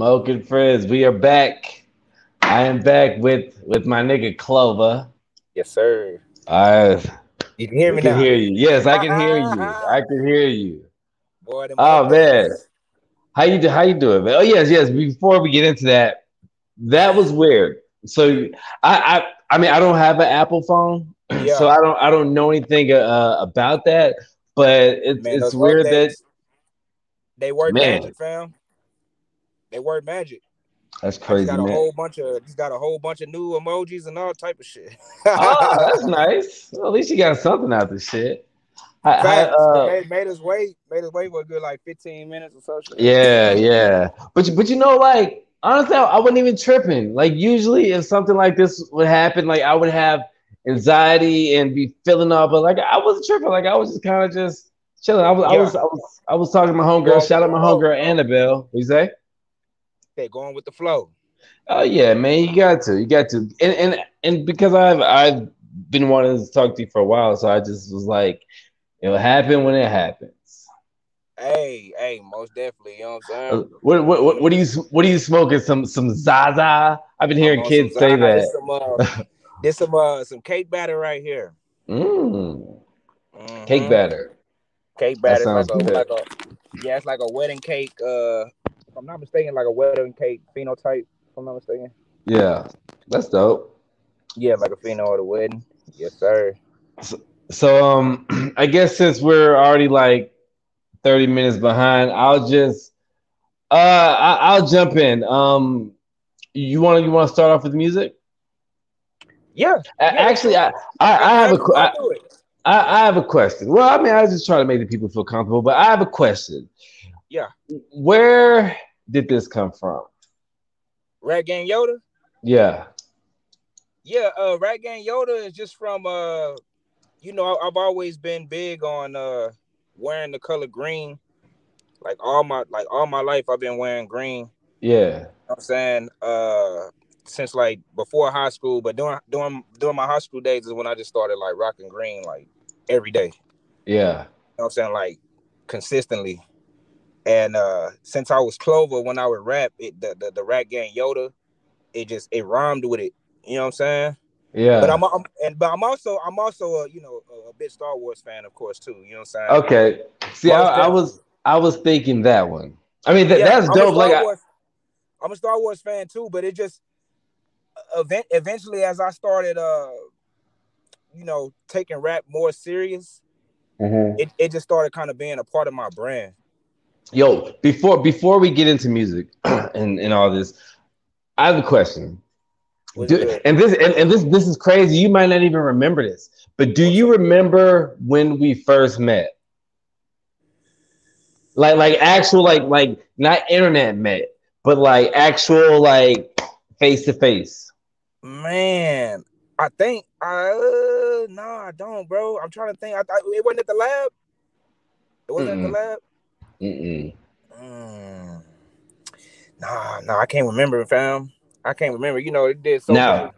Moke and Frizz, we are back. I am back with with my nigga Clover. Yes, sir. I You can hear me I can now. hear you. Yes, I can hear you. I can hear you. Boy, Oh man, how you do? How you doing, man? Oh yes, yes. Before we get into that, that was weird. So I I I mean I don't have an Apple phone, Yeah. so I don't I don't know anything uh, about that. But it's Man, it's weird that they work Man. magic, fam. They work magic. that's crazy, just got a man. whole bunch of he's got a whole bunch of new emojis and all type of shit. oh, that's nice. Well, at least you got something out of the shit. I, I, uh, made, made us wait. Made us wait for a good like 15 minutes or so. yeah, yeah. But you- but you know, like honestly, I, I wasn't even tripping. Like usually, if something like this would happen, like I would have anxiety and be feeling all, but like I wasn't tripping. Like I was just kind of just chilling. I was, I was I was I was talking to my homegirl. Shout out my homegirl Annabelle. What you say? They going with the flow. Oh yeah, man, you got to, you got to, and and and because I've I've been wanting to talk to you for a while, so I just was like, it'll happen when it happens. Hey, hey, most definitely. You know what I'm Uh, saying? What what what, what are you what are you smoking? Some some Zaza? I've been hearing kids say that. some, uh, this some uh some cake batter right here. Mm, Mhm. cake batter. Cake That batter. sounds like a, good. like a yeah, it's like a wedding cake. Uh, I'm not mistaken, like a wedding cake phenotype. If I'm not mistaken. Yeah, that's dope. Yeah, like a pheno at a wedding. Yes, sir. So um, I guess since we're already like thirty minutes behind, I'll just uh I, I'll jump in. Um, you want to you want to start off with music? Yeah. A- Actually, I I, I have a qu- I, do it. I I have a question. Well, I mean, I was just trying to make the people feel comfortable, but I have a question. Yeah. Where did this come from? Rat Gang Yoda. Yeah. Yeah, uh, Rat Gang Yoda is just from uh, you know, I've always been big on uh wearing the color green. Like all my like all my life, I've been wearing green. Yeah. You know what I'm saying uh since like before high school, but during during during my high school days is when I just started like rocking green like every day. Yeah. You know what I'm saying? Like consistently. And uh since I was Clover when I would rap, it the the, the Rat Gang Yoda, it just it rhymed with it. You know what I'm saying? Yeah. But I'm, I'm and but I'm also I'm also a you know a, a big Star Wars fan of course too. You know what I'm saying? okay. See, I, I was I was thinking that one. I mean, that, Yeah, that's I'm dope. Like, I, I'm a Star Wars fan too, but it just event eventually as I started uh you know taking rap more serious, Mhm. it, it just started kind of being a part of my brand. Yo, before before we get into music and and all this, I have a question. Do, and this and, and this this is crazy. You might not even remember this, but do you remember when we first met? Like like actual like like not internet met, but like actual like face to face. Man, I think I uh, no, I don't, bro. I'm trying to think. I, I it wasn't at the lab. It wasn't Mm-mm. at the lab. Mm-mm. Mm. Nah, nah, I can't remember, fam. I can't remember. You know, it did so. Now- much.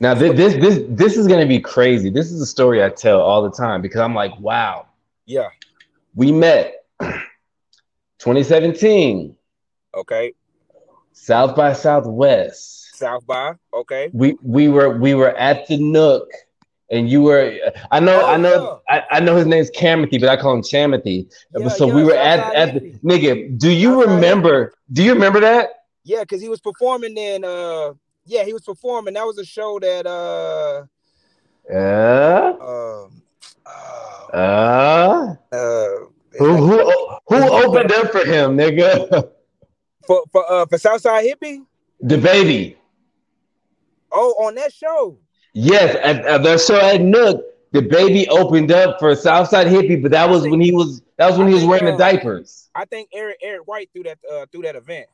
Now this, this this this is gonna be crazy. This is a story I tell all the time because I'm like, wow, Yeah. we met 2017 Okay. South by Southwest. South by. Okay. We we were we were at the Nook, and you were. I know Oh, I know I, I know his name's Camathy, but I call him Chamothy. Yeah, so yeah, we were at at the nigga. Do you Southside remember? Do you remember that? Yeah, because he was performing in. Uh, yeah, he was performing. That was a show that. Uh. Yeah. Um. Uh. Uh, uh who who who opened up for him, nigga? for for uh for Southside Hippie? The baby. Oh, on that show. Yes, at, at the show at Nook, the baby opened up for Southside Hippie, but that was when he was that was when he was wearing the uh, diapers. I think Eric Eric White threw that uh threw that event.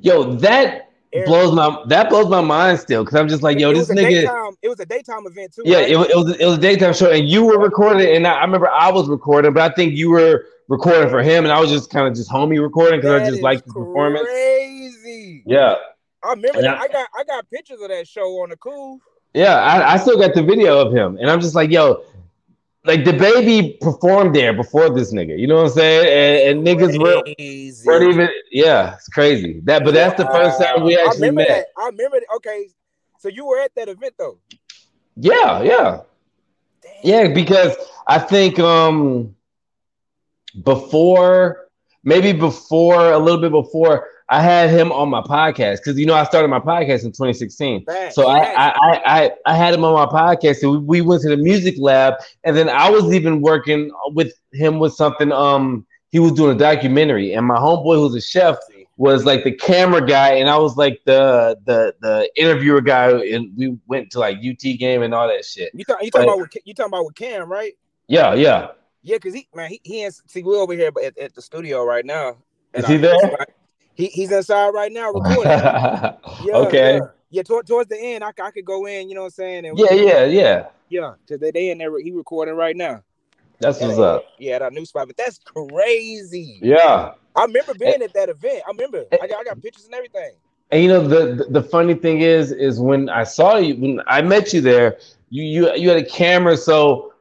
Yo, that Eric, blows my that blows my mind still because I'm just like, yo, it this nigga. daytime. It was a daytime event too. Yeah, right? it, was- it was it was a daytime show, and you were recording, and I, I remember I was recording, but I think you were recording for him, and I was just kind of just homie recording because I just liked the performance. Crazy. Yeah, I remember. I- I got I got pictures of that show on the cool. Yeah, I, I still got the video of him, and I'm just like, yo, like the baby performed there before this nigga. You know what I'm saying? And, and niggas were, weren't even. Yeah, it's crazy. That, but that's the first time we actually I met. That. I remember. That. Okay, so you were at that event though. Yeah, yeah, Damn. yeah. Because I think um before, maybe before a little bit before, I had him on my podcast because you know I started my podcast in 2016. so I, I, I I had him on my podcast. So we, we went to the music lab, and then I was even working with him with something. Um, he was doing a documentary, and my homeboy, who's a chef, was like the camera guy, and I was like the the the interviewer guy, and we went to like UT game and all that shit. You, th- you talking but, about with, you talking about with Cam, right? Yeah, yeah, yeah. Cause he man, he, he is see we over here at, at the studio right now. Is he there? He, he's inside right now recording. yeah, okay. Yeah, yeah toward, towards the end, I, I could go in. You know what I'm saying? And yeah, yeah, yeah. Yeah, to the day in there, he recording right now. That's what's up. Yeah, that new spot, but that's crazy. Yeah, I remember being and, at that event. I remember. And, I got, I got pictures and everything. And you know the, the the funny thing is, is when I saw you, when I met you there, you you you had a camera, so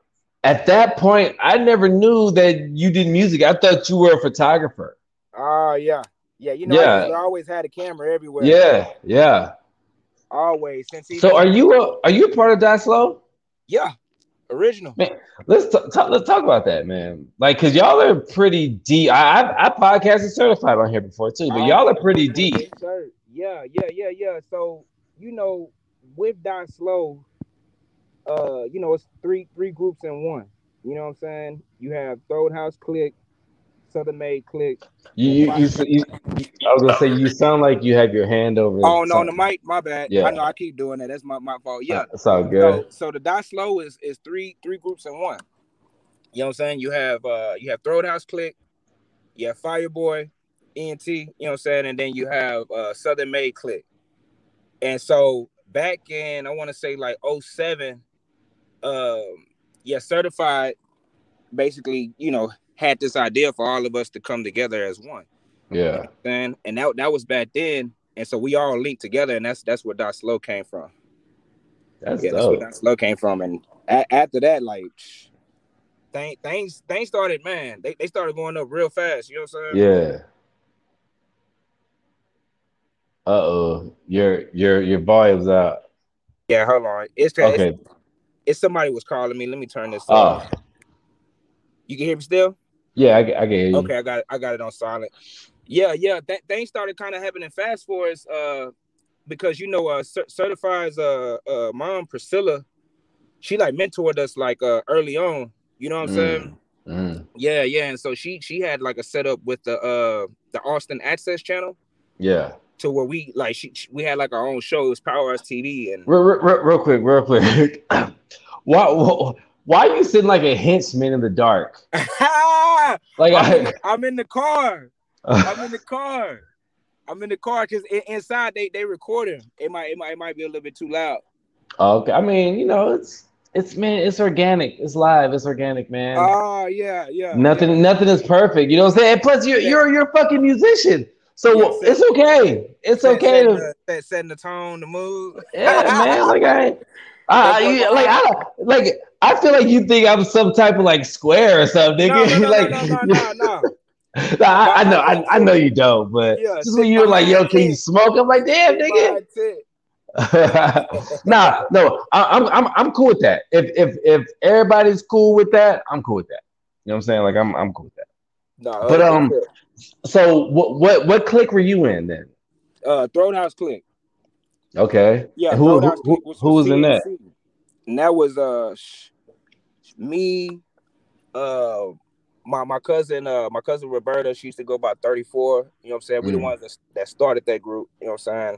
at that point, I never knew that you did music. I thought you were a photographer. Ah, uh, yeah. Yeah, you know, yeah. I, I, always had a camera everywhere. Yeah, yeah. Always since. he. So are you a are you a part of Die Slow? Yeah, original. Man, let's t- t- let's talk about that, man. Like, cause y'all are pretty deep. I I, I podcasted certified on here before too, but y'all are pretty deep. Yeah, yeah, yeah, yeah. So you know, with Die Slow, uh, you know, it's three three groups in one. You know what I'm saying? You have Throat House Click, Southern Made Click. You, you, you, you, I was gonna say you sound like you have your hand over. Oh no, on the mic, my bad. Yeah, I know I keep doing that. That's my, my fault. Yeah, that's all good. So, so the Die Slow is is three three groups in one. You know what I'm saying? You have uh you have Throat House Click, you have Fireboy, ENT, you know what I'm saying, and then you have uh Southern Made Click. And so back in I want to say like 07, um, yeah, certified basically, you know, had this idea for all of us to come together as one. Yeah. And and that that was back then. And so we all linked together, and that's that's where Dot Slow came from. That's yeah, dope. that's where Dot Slow came from. And a- after that, like things things things started, man. They, they started going up real fast. You know what I'm saying? Yeah. Uh oh, your your your volume's out. Yeah, hold on. It's okay. It's, it's somebody was calling me. Let me turn this. Oh. Off. You can hear me still? Yeah, I, I hear you. Okay, I got it. I got it on silent. Yeah, yeah. Th- things started kind of happening fast for us, uh, because you know, uh, certifies uh, uh, mom Priscilla, she like mentored us like uh early on. You know what I'm mm. saying? Mm. Yeah, yeah. And so she she had like a setup with the uh the Austin Access channel. Yeah. To where we like she, we had like our own shows, Power Us TV, and real, real, real quick, real quick. what why are you sitting like a henchman in the dark? like I'm, I, I'm in the car. I'm in the car. I'm in the car because inside they they recording. It might it might it might be a little bit too loud. Okay, I mean you know it's it's man it's organic. It's live. It's organic, man. Oh yeah, yeah. Nothing yeah. nothing is perfect. You know what I'm saying? And plus you're yeah. you're you're a fucking musician. So yeah, it's okay. It's set, okay setting to the, setting the tone, the mood. Yeah, man. Like I, I, I like I like I feel like you think I'm some type of like square or something, nigga. No, no, no, like, no, no, no, no. I, I, know, I, I, know you don't, but yeah, just when you're like, "Yo, can you smoke?" I'm like, "Damn, nigga." nah, no, I, am I'm I'm cool with that. If if if everybody's cool with that, I'm cool with that. You know what I'm saying? Like, I'm I'm cool with that. No, but um, so what what what click were you in then? Uh, Throat House click. Okay. Yeah. Who who, who, was, who was in that? And that was uh me, uh, my my cousin, uh, my cousin Roberta. She used to go about thirty four. You know what I'm saying? We mm. the ones that, that started that group. You know what I'm saying?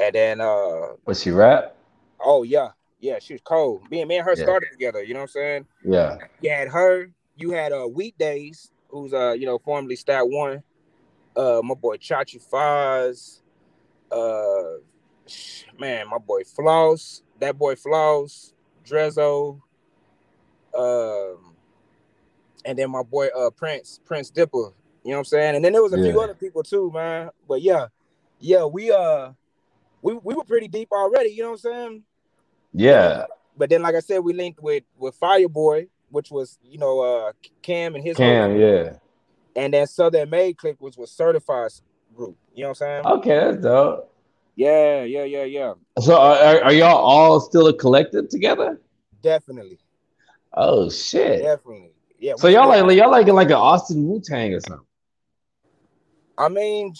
And then uh, was she rap? Oh yeah, yeah. She was cold. Me and me and her yeah. started together. You know what I'm saying? Yeah. You had her. You had uh weekdays. Who's uh you know formerly Stat One. Uh, my boy Chachi Foz. Uh, man, my boy Floss. That boy Floss. Drezzo um, and then my boy uh Prince Prince Dipper. You know what I'm saying? And then there was a yeah. few other people too, man. But yeah, yeah, we uh we we were pretty deep already. You know what I'm saying? Yeah. But then, like I said, we linked with with Fireboy. which was you know uh Cam and his Cam, yeah. And then Southern Made Click, which was certified group. You know what I'm saying? Okay, that's dope. Yeah, yeah, yeah, yeah. So are, are y'all all still a collective together? Definitely. Oh shit. Definitely. Yeah. So y'all like y'all like like an Austin Wu Tang or something. I mean,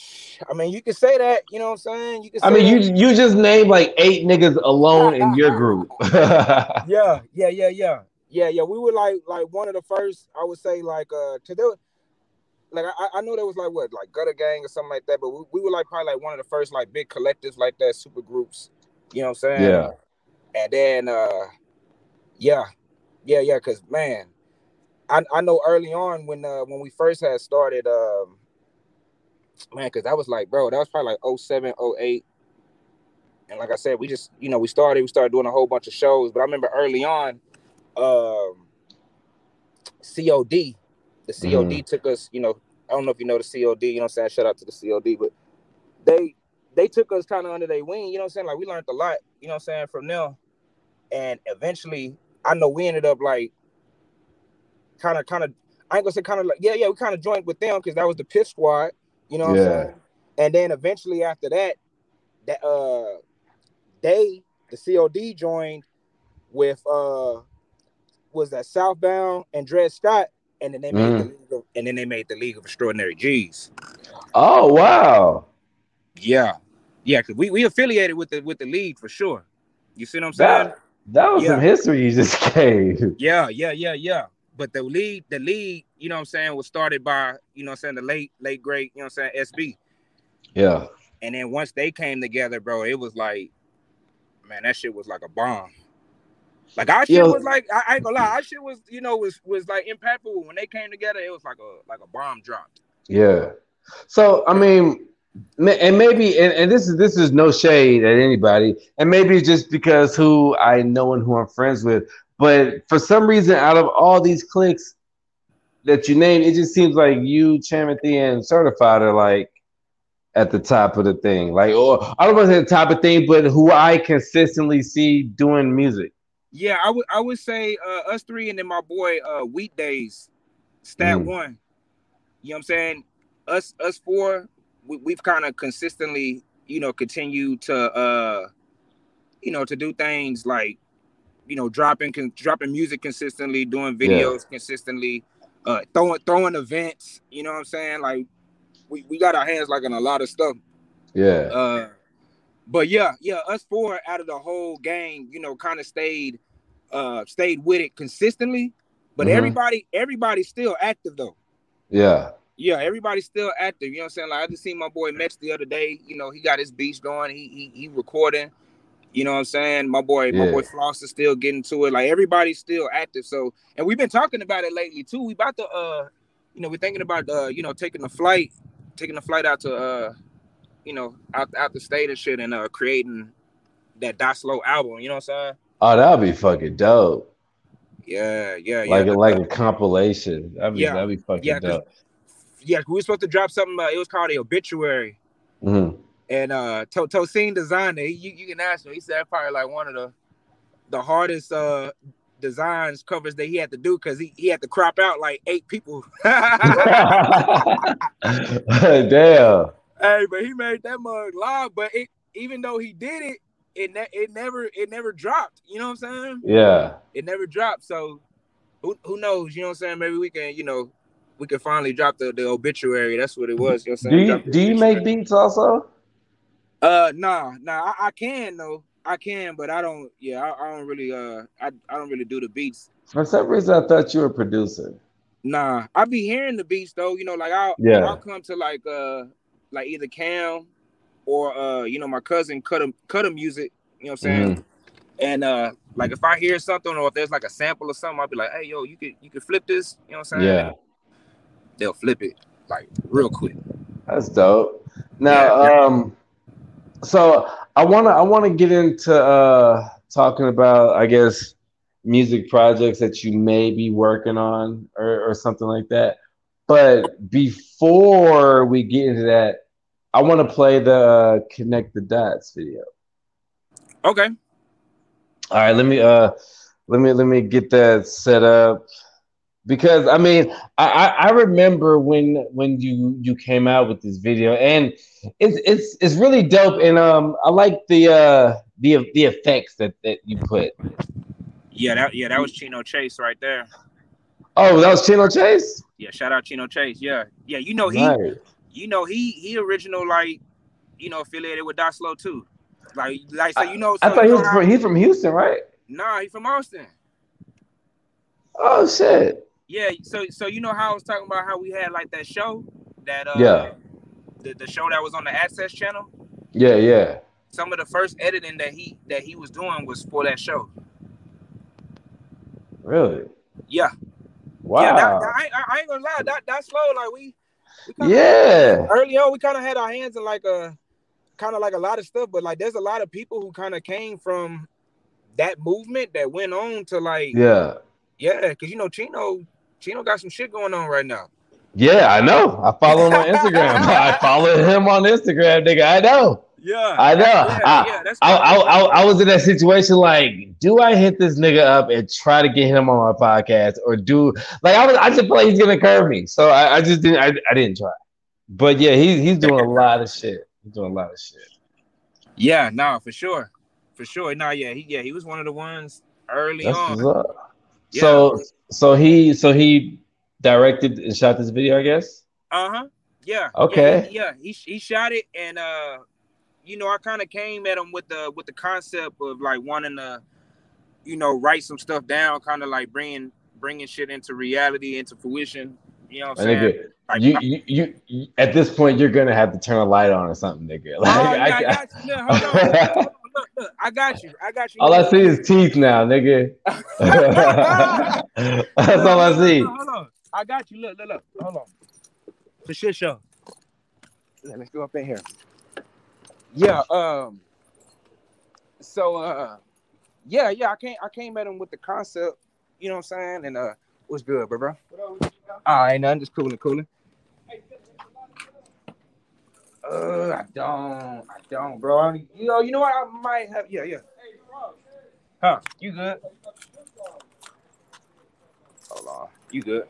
I mean, you can say that. You know what I'm saying? You can. I mean, that. you you just named like eight niggas alone in your group. yeah, yeah, yeah, yeah, yeah, yeah. We were like like one of the first. I would say like uh to do. Like I, I know there was like what like Gutter Gang or something like that, but we, we were like probably like one of the first like big collectives like that, super groups. You know what I'm saying? Yeah. And then uh, yeah, yeah, yeah. Cause man, I I know early on when uh when we first had started um man, because that was like, bro, that was probably like 07, 08. And like I said, we just, you know, we started, we started doing a whole bunch of shows. But I remember early on, um, COD, the COD mm-hmm. took us, you know, I don't know if you know the COD, you know I'm saying? Shout out to the COD, but they they took us kind of under their wing, you know what I'm saying? Like we learned a lot, you know what I'm saying, from them. And eventually, I know we ended up like kind of kind of I ain't gonna say kind of like yeah, yeah, we kind of joined with them because that was the pit Squad. You know what yeah. I'm saying? And then eventually after that, that uh they the COD joined with uh was that Southbound and Dred Scott, and then they made mm. the League of, and then they made the League of Extraordinary G's. Oh wow. Yeah. Yeah, cause we, we affiliated with the with the league for sure. You see what I'm saying? That, that was yeah. some history you just gave. Yeah, yeah, yeah, yeah but the league, the league, you know what I'm saying, was started by, you know what I'm saying, the late, late great, you know what I'm saying, SB. Yeah. And then once they came together, bro, it was like, man, that shit was like a bomb. Like our shit Yo. was like, I, I, ain't gonna lie, our shit was, you know, was was like impactful. When they came together, it was like a like a bomb drop. Yeah. So I mean, and maybe and, and this is this is no shade at anybody, and maybe just because who I know and who I'm friends with. But for some reason, out of all these clicks that you name, it just seems like you, Chamothy, and Certified are like at the top of the thing. Like, or I don't want to say the top of the thing, but who I consistently see doing music. Yeah, I would I would say uh, us three and then my boy uh weekdays, stat mm. one. You know what I'm saying? Us us four, we, we've kind of consistently, you know, continued to uh you know, to do things like you know, dropping con- dropping music consistently, doing videos yeah. consistently, uh, throwing throwing events. You know what I'm saying? Like we, we got our hands like in a lot of stuff. Yeah. Uh, but yeah, yeah, us four out of the whole gang, you know, kind of stayed uh stayed with it consistently. But mm-hmm. everybody, everybody's still active though. Yeah. Yeah, everybody's still active. You know what I'm saying? Like I just seen my boy Mex the other day. You know, he got his beats going. He he, he recording. You know what I'm saying? My boy, yeah. my boy Floss is still getting to it. Like everybody's still active. So, and we've been talking about it lately too. We about to, uh, you know, we're thinking about, uh, you know, taking a flight, taking a flight out to, uh, you know, out out the state and shit, and uh, creating that Die Slow album. You know what I'm saying? Oh, that'd be fucking dope. Yeah, yeah, like yeah. A, like a compilation. That'd be, yeah, that'd be fucking yeah, dope. Yeah, we were supposed to drop something. Uh, it was called a obituary. Mm-hmm and uh to- Tosin designed it. You, you can ask him. He said probably like one of the the hardest uh designs covers that he had to do because he, he had to crop out like eight people. Damn. Hey, but he made that mug live. But it even though he did it, it ne- it never it never dropped. You know what I'm saying? Yeah. It never dropped. So who who knows? You know what I'm saying? Maybe we can, you know, we can finally drop the, the obituary. That's what it was. You know what I'm saying? Do you, do you make beats also? Uh, nah, nah. I, I can though. I can, but I don't. Yeah, I, I, don't really. Uh, I, I don't really do the beats. For some reason, I thought you were a producer. Nah, I be hearing the beats though. You know, like I'll yeah. I'll come to like uh like either Cam or uh you know my cousin cut him cut him music. You know what I'm saying? Mm-hmm. And uh like if I hear something or if there's like a sample or something, I'll be like, hey yo, you could you could flip this. You know what I'm saying? Yeah. They'll flip it like real quick. That's dope. Now, yeah, um so I wanna I wanna get into uh talking about I guess music projects that you may be working on or, or something like that. But before we get into that, I want to play the uh, connect the dots video. Okay. All right, let me uh let me let me get that set up. because I mean, I, I remember when when you you came out with this video, and it's it's it's really dope, and um, I like the uh the the effects that that you put. Yeah, that yeah, that was Chino Chase right there. Oh, that was Chino Chase. Yeah, shout out Chino Chase. Yeah, yeah, you know he, Right. you know he he original like, you know affiliated with Daslo too. Like like so you know. I so thought he was from, he's from Houston, right? Nah, he from Austin. Oh shit. Yeah, so so you know how I was talking about how we had like that show that uh Yeah. the, the show that was on the Access channel. Yeah, yeah. Some of the first editing that he that he was doing was for that show. Really? Yeah, Wow. yeah. That, that- I, ain't- I ain't gonna lie, that that's slow. Like we, we yeah. early on we kind of had our hands in like a kind of like a lot of stuff, but like there's a lot of people who kind of came from that movement that went on to like Yeah. yeah, because you know Chino Chino got some shit going on right now. Yeah, I know. I follow him on Instagram. I follow him on Instagram, nigga. I know. Yeah, I know. Yeah, I- yeah, that's I, I, I, I was in that situation like, do I hit this nigga up and try to get him on my podcast, or do like I was? I just feel like he's gonna curve me, so I, I just didn't. I, I didn't try. But yeah, he's he's doing a lot of shit. He's doing a lot of shit. Yeah, no, for sure, for sure. No, yeah, he yeah he was one of the ones early That's on. Yeah. So so he so he directed and shot this video, I guess. Uh huh. Yeah. Okay. Yeah, yeah. He he shot it, and uh, you know, I kind of came at him with the with the concept of like wanting to, you know, write some stuff down, kind of like bringing bringing shit into reality, into fruition. You know what I'm My saying? nigga, Like, you, you, you, you, at this point, you're gonna have to turn a light on or something, nigga. Oh, Like, yeah, I, I, got you. Look, hold on. Look, look, I got you. I got you. all I see is teeth now, nigga. That's all I see. Hold on, hold on. I got you. Look, look, look. Hold on. For shit show. Yeah, let's go up in here. Yeah, um so uh yeah, yeah, I came I came at him with the concept, you know what I'm saying? And uh what's good, bro, bro? Oh, ain't nothing, just cooling, cooling. Uh, I don't, I don't, bro. I- You know, you know what? I might have, yeah, yeah. Huh? You good? Hold on. You good?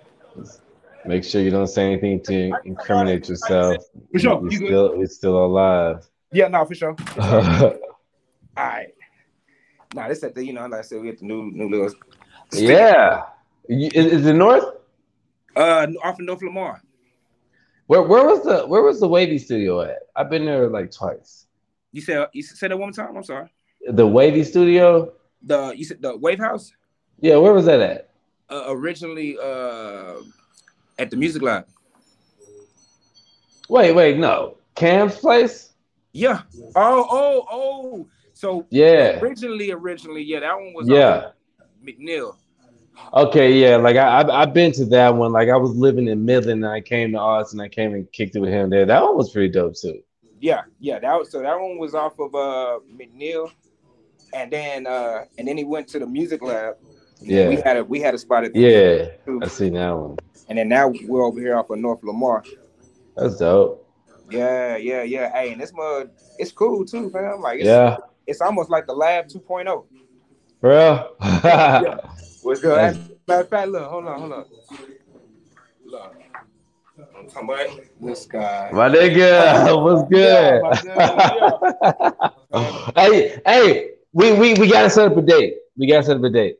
Make sure you don't say anything to incriminate yourself. For sure. You're You still, you're still alive. Yeah, no, for sure. All right. Nah, this at the, you know, like I said, we at the new, new little. Yeah, is, is it north? Uh, off of North Lamar. Where, where was the where was the Wavy Studio at? I've been there like twice. You said you said that one time. I'm sorry. The Wavy Studio. The you said the Wave House. Yeah, where was that at? Uh, originally, uh, at the Music Lab. Wait, wait, no. Cam's place? Yeah. Oh, oh, oh. So Yeah. originally, originally, yeah, that one was Yeah. on McNeil. Okay, yeah. Like I, I've, I've been to that one. Like I was living in Midland, and I came to Austin. And I came and kicked it with him there. That one was pretty dope too. Yeah, yeah. That was so that one was off of uh McNeil, and then uh and then he went to the Music Lab. Yeah. We had a we had a spot at the Yeah. I seen that one. and then now we're over here off of North Lamar. That's dope. Yeah, yeah, yeah. Hey, and this mud, it's cool too, fam. Like it's Yeah, it's almost like the lab 2.0. bro. What's good? Nice. Matter of fact, look, hold on, hold on. Look. I'm talking about this guy. My nigga, what's good? hey, hey, we, we we gotta set up a date. We gotta set up a date.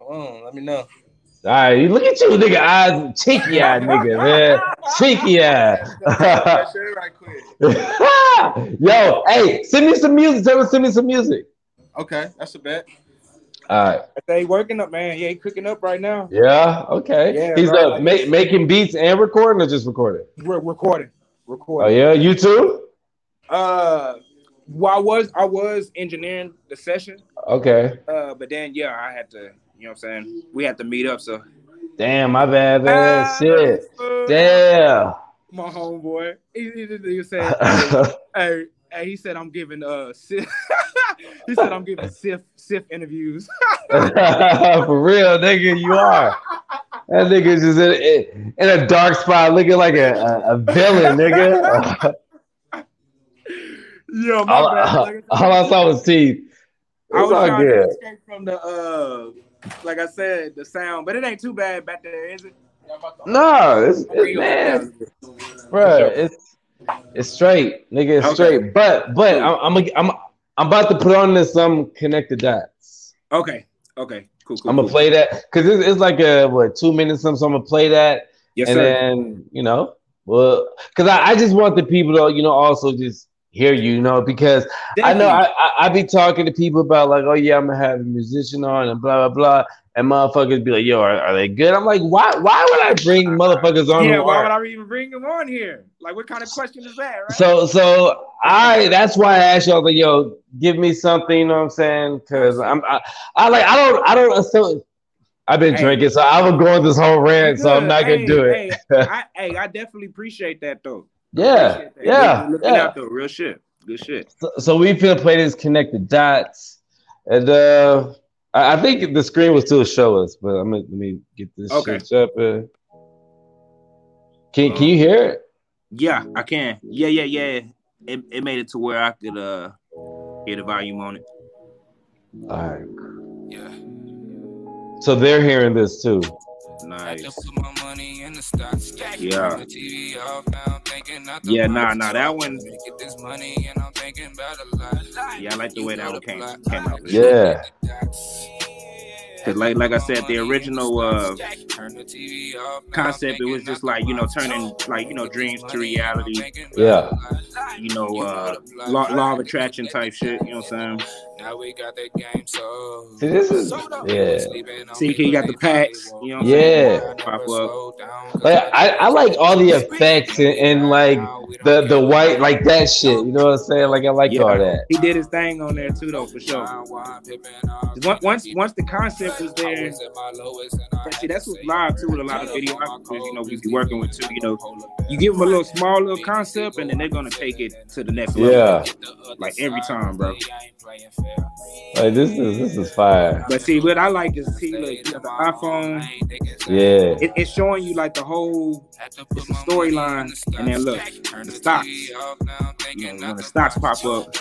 Oh, let me know. All right, look at you, nigga. Eyes, cheeky eye, nigga, man. Cheeky eye. right quick. Yo, hey, send me some music. Tell me, send me some music. Okay, that's a bet. All right. They working up, man. Yeah, he cooking up right now. Yeah. Okay. Yeah, He's bro, uh, like ma- making beats and recording, or just recording. We're recording. Oh yeah, you too. Uh well, I was I was engineering the session. Okay. Uh, but then yeah, I had to, you know what I'm saying? We had to meet up, so Damn, my bad, man. Ah, Shit. Damn. my homeboy. He, he, he said, hey, hey, hey, he said I'm giving uh Sif, he said I'm giving Sif Sif interviews. For real, nigga, you are. That nigga just in, in a dark spot, looking like a, a, a villain, nigga. Yo, my all, bad. Like I said, all I saw was teeth. I was all trying to escape from the uh like I said, the sound, but it ain't too bad back there, is it? No, it's, it's man, bro, it's it's straight, nigga, it's okay. straight. But but I'm I'm I'm I'm about to put on this some connected dots. Okay, okay, cool, cool. I'm gonna cool. play that because it's, it's like a what two minutes something. So I'm gonna play that, yes, and sir. then you know, well, because I, I just want the people to you know also just hear you, you know, because Definitely. I know I, I, I be talking to people about like, oh yeah, I'm gonna have a musician on and blah blah blah, and motherfuckers be like, yo, are, are they good? I'm like, why why would I bring motherfuckers on? Yeah, why would I even bring them on here? Like, what kind of question is that? Right? So so I that's why I asked y'all like, yo, give me something, you know what I'm saying? Because I'm I, I like I don't I don't so I've been hey, drinking, so I was going this whole rant, so I'm not gonna do it. hey, I, hey, I definitely appreciate that though. Yeah, yeah, looking yeah. out though, real shit, good shit. So, so we feel play this connected dots, and uh, I, I, think the screen will still show us, but I'm gonna let me get this okay. shit up. Uh, can can you hear it? Yeah, I can. Yeah, yeah, yeah. It, it made it to where I could uh hear the volume on it. All right. Yeah. So they're hearing this too. Nice. Yeah. Yeah, nah, nah, that one. Yeah, I like the way that one came, came out. Yeah. Cause like like I said, the original uh, concept it was just like you know turning like you know dreams to reality. Yeah. You know, uh, law, law of attraction type shit. You know what I'm saying? Now we got that game so. See, this is yeah. See, you got the packs. You know. yeah. Pop. Like I, I like all the effects and, and, like the the white like that shit. You know what I'm saying? Like I like yeah. all that. He did his thing on there too, though, for sure. Once once the concept was there, see, that's what's live too with a lot of videographers. You know, we be working with too. You know, you give them a little small little concept, and then they're gonna take it to the next level. Yeah. Like every time, bro. Like this is this is fire. But see, what I like is see like the iPhone. Yeah. It, it's showing you like the whole it's the storyline, and then look the stocks. You know, when the stocks pop up.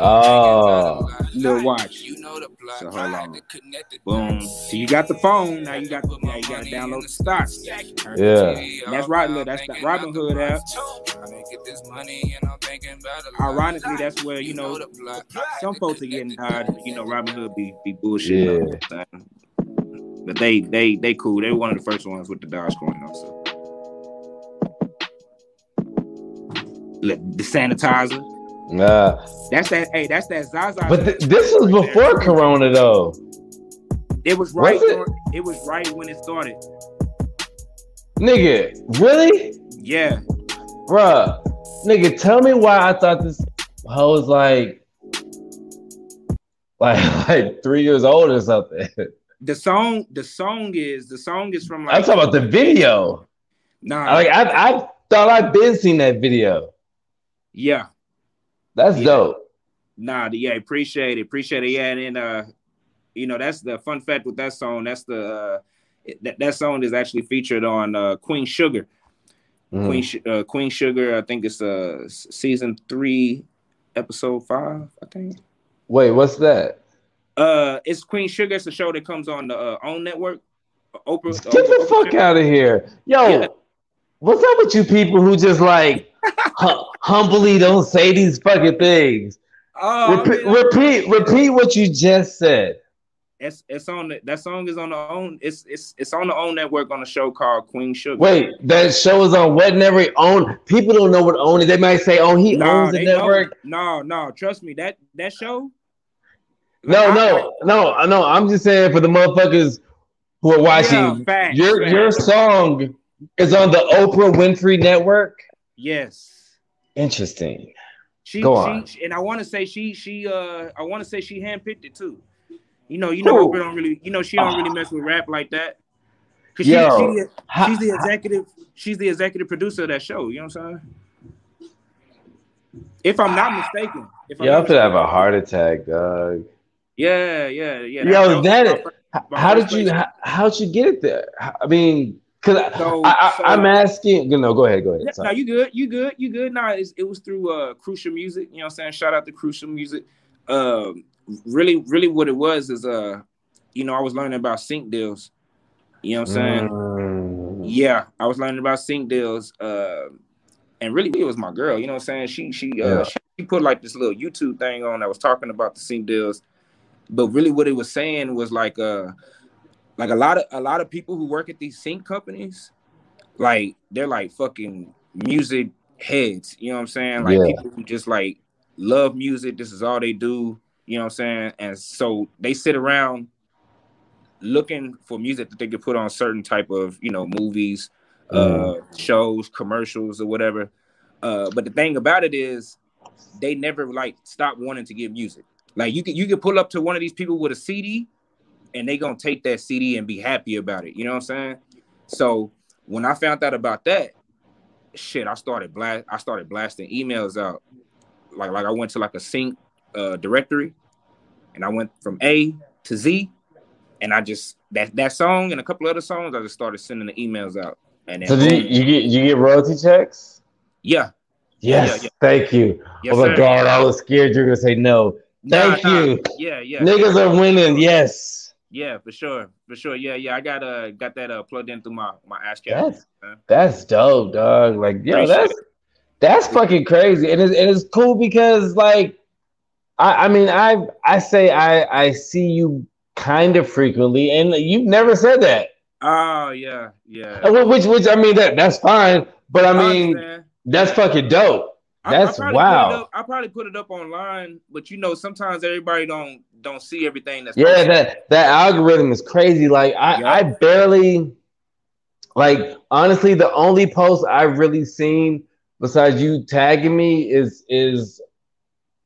Oh. Little watch. So hold on. Boom. So you got the phone. Now you got now you got to download the stocks. Yeah. And that's right. Look, that's the Robinhood app. Ironically, that's where you know some folks are getting tired. You know, Robinhood be be bullshit. Yeah. But they they they cool. They were one of the first ones with the Dogecoin also. The sanitizer. Nah. That's that. Hey, that's that Zaza. But th- this was before Corona, though. It was right. Was it? it was right when it started. Nigga, really? Yeah. Bruh, nigga, tell me why I thought this I was like, like, like three years old or something. The song, the song is the song is from like. I'm talking about the video. Nah, like I, I thought I'd been seen that video. Yeah, that's yeah. dope. Nah, yeah, appreciate it, appreciate it. Yeah, and then uh, you know that's the fun fact with that song. That's the uh, that that song is actually featured on uh, Queen Sugar. Mm. Queen uh, Queen Sugar, I think it's uh season three, episode five. I think. Wait, what's that? Uh, it's Queen Sugar. It's a show that comes on the uh, OWN network. Oprah. Get the Oprah fuck out of here, yo. Yeah. What's up with you people who just like hum- humbly don't say these fucking things? Oh, repeat, I mean, repeat, repeat what you just said. It's it's on the, that song is on the OWN. It's it's it's on the OWN network on a show called Queen Sugar. Wait, that show is on what network? Own people don't know what OWN is. They might say, "Oh, he owns the network." No, no, trust me. That that show. No, no, no, I no. I'm just saying for the motherfuckers who are watching. Yeah, facts, your facts. your song is on the Oprah Winfrey Network. Yes. Interesting. She, Go on. She, and I want to say she she uh I want to say she handpicked it too. You know, you know, Oprah don't really, you know, she don't really mess with rap like that. Cause she, Yo, she, she's the executive, she's the executive producer of that show. You know what I'm saying? If I'm not mistaken, if you have to have a heart attack, dog. Yeah, yeah, yeah. Yo, that, that how, how did you how, how'd you get it there? I mean, because so, I, I, am asking. You know, go ahead, go ahead. Yeah, no, you good, you good, you good. No, it was through uh Crucial Music. You know, what I'm saying shout out to Crucial Music. Um, really, really what it was is uh, you know, I was learning about sync deals. You know what I'm saying? Yeah, I was learning about sync deals. Uh, and really it was my girl, you know what I'm saying? She she uh Yeah. she put like this little YouTube thing on that was talking about the sync deals. But really what it was saying was like uh like a lot of a lot of people who work at these sync companies, like they're like fucking music heads, you know what I'm saying? Like Yeah. people who just like love music, this is all they do, you know what I'm saying? And so they sit around looking for music that they could put on certain type of, you know, movies, uh shows, commercials or whatever. Uh but the thing about it is they never like stop wanting to give music. Like you can you can pull up to one of these people with a CD and they gonna take that CD and be happy about it. You know what I'm saying? So when I found out about that, shit, I started blast I started blasting emails out. Like like I went to like a sync uh directory and I went from A to Z and I just that that song and a couple other songs I just started sending the emails out. And then So you, you get you get royalty checks? yeah. Yes, Yeah, yeah. thank you. Yes, oh my sir. god, I was scared you were gonna say no. Nah, Thank nah. you. Yeah, yeah. Niggas are winning. Yes, Yeah, for sure, for sure. Yeah, yeah. I got uh got that uh plugged in through my my ass that's man. that's dope, dog. Like yo, Appreciate that's that's fucking crazy, and it's, and it's cool because like I I mean I I say I I see you kind of frequently, and you've never said that. Oh yeah, yeah. Which which I mean that that's fine, but I mean that's fucking dope. I- I that's probably wow. Put it up, I probably put it up online, but you know sometimes everybody don't don't see everything that's Yeah, posted. that that algorithm is crazy. Like I, Yeah. I barely like honestly the only post I've really seen besides you tagging me is is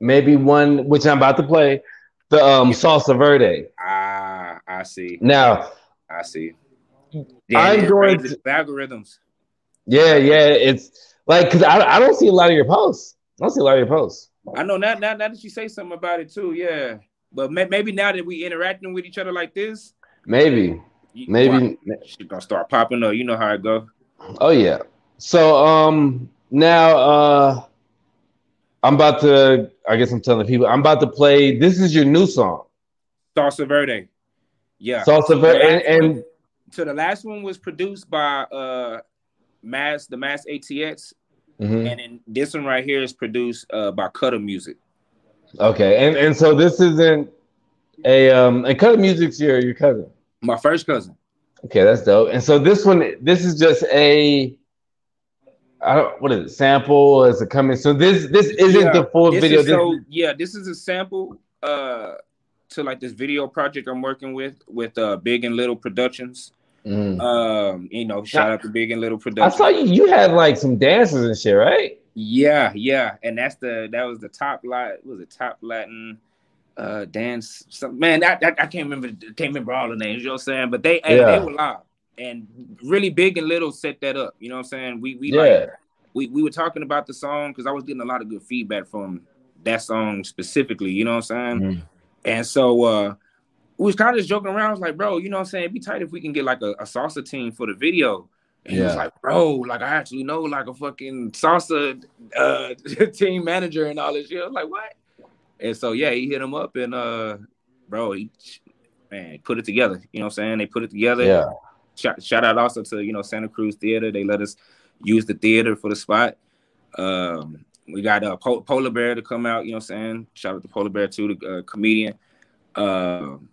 maybe one which I'm about to play, the um Salsa Verde. Ah, I see. Now, I see. I'm going. The algorithms. yeah, yeah, it's like because I, I don't see a lot of your posts. I don't see a lot of your posts. I know now, now, now that you say something about it too, yeah. But may, maybe now that we interacting with each other like this, Maybe, you, maybe. shit gonna start popping up. You know how it go. Oh yeah. So um now uh I'm about to I guess I'm telling people I'm about to play this is your new song. Salsa Verde. Yeah. Salsa Verde and, and so the last one was produced by uh Mass the Mass ATX, mhm. and then this one right here is produced uh by Cutter Music. okay. And and so this isn't a um and cut music's your your cousin. My first cousin. Okay, that's dope. And so this one this is just a I don't what is it sample is it coming so this this isn't Yeah, the full This video is so yeah, this is a sample uh to like this video project I'm working with with uh Big and Little Productions. Mhm. Um, you know, shout out to Big and Little Productions. I saw you you had like some dances and shit, right? Yeah, yeah, and that's the that was the top Latin was it top Latin uh dance some man I, I, I can't remember can't remember all the names you know what I'm saying but they yeah. they were live and really big and little set that up you know what I'm saying we we Yeah. like we, we were talking about the song because I was getting a lot of good feedback from that song specifically you know what I'm saying Mhm. and so uh we was kind of just joking around. I was like, bro, you know what I'm saying? It'd be tight if we can get like a, a salsa team for the video. And he was like, bro, like I actually know like a fucking salsa uh team manager and all this shit. I was like, what? And so yeah, he hit him up and uh bro, he man put it together. You know what I'm saying? They put it together. Yeah. Shout, shout out also to you know Santa Cruz Theater. They let us use the theater for the spot. Um, we got uh, Pol- Polar Bear to come out. You know what I'm saying? Shout out to Polar Bear too, the uh, comedian. Um,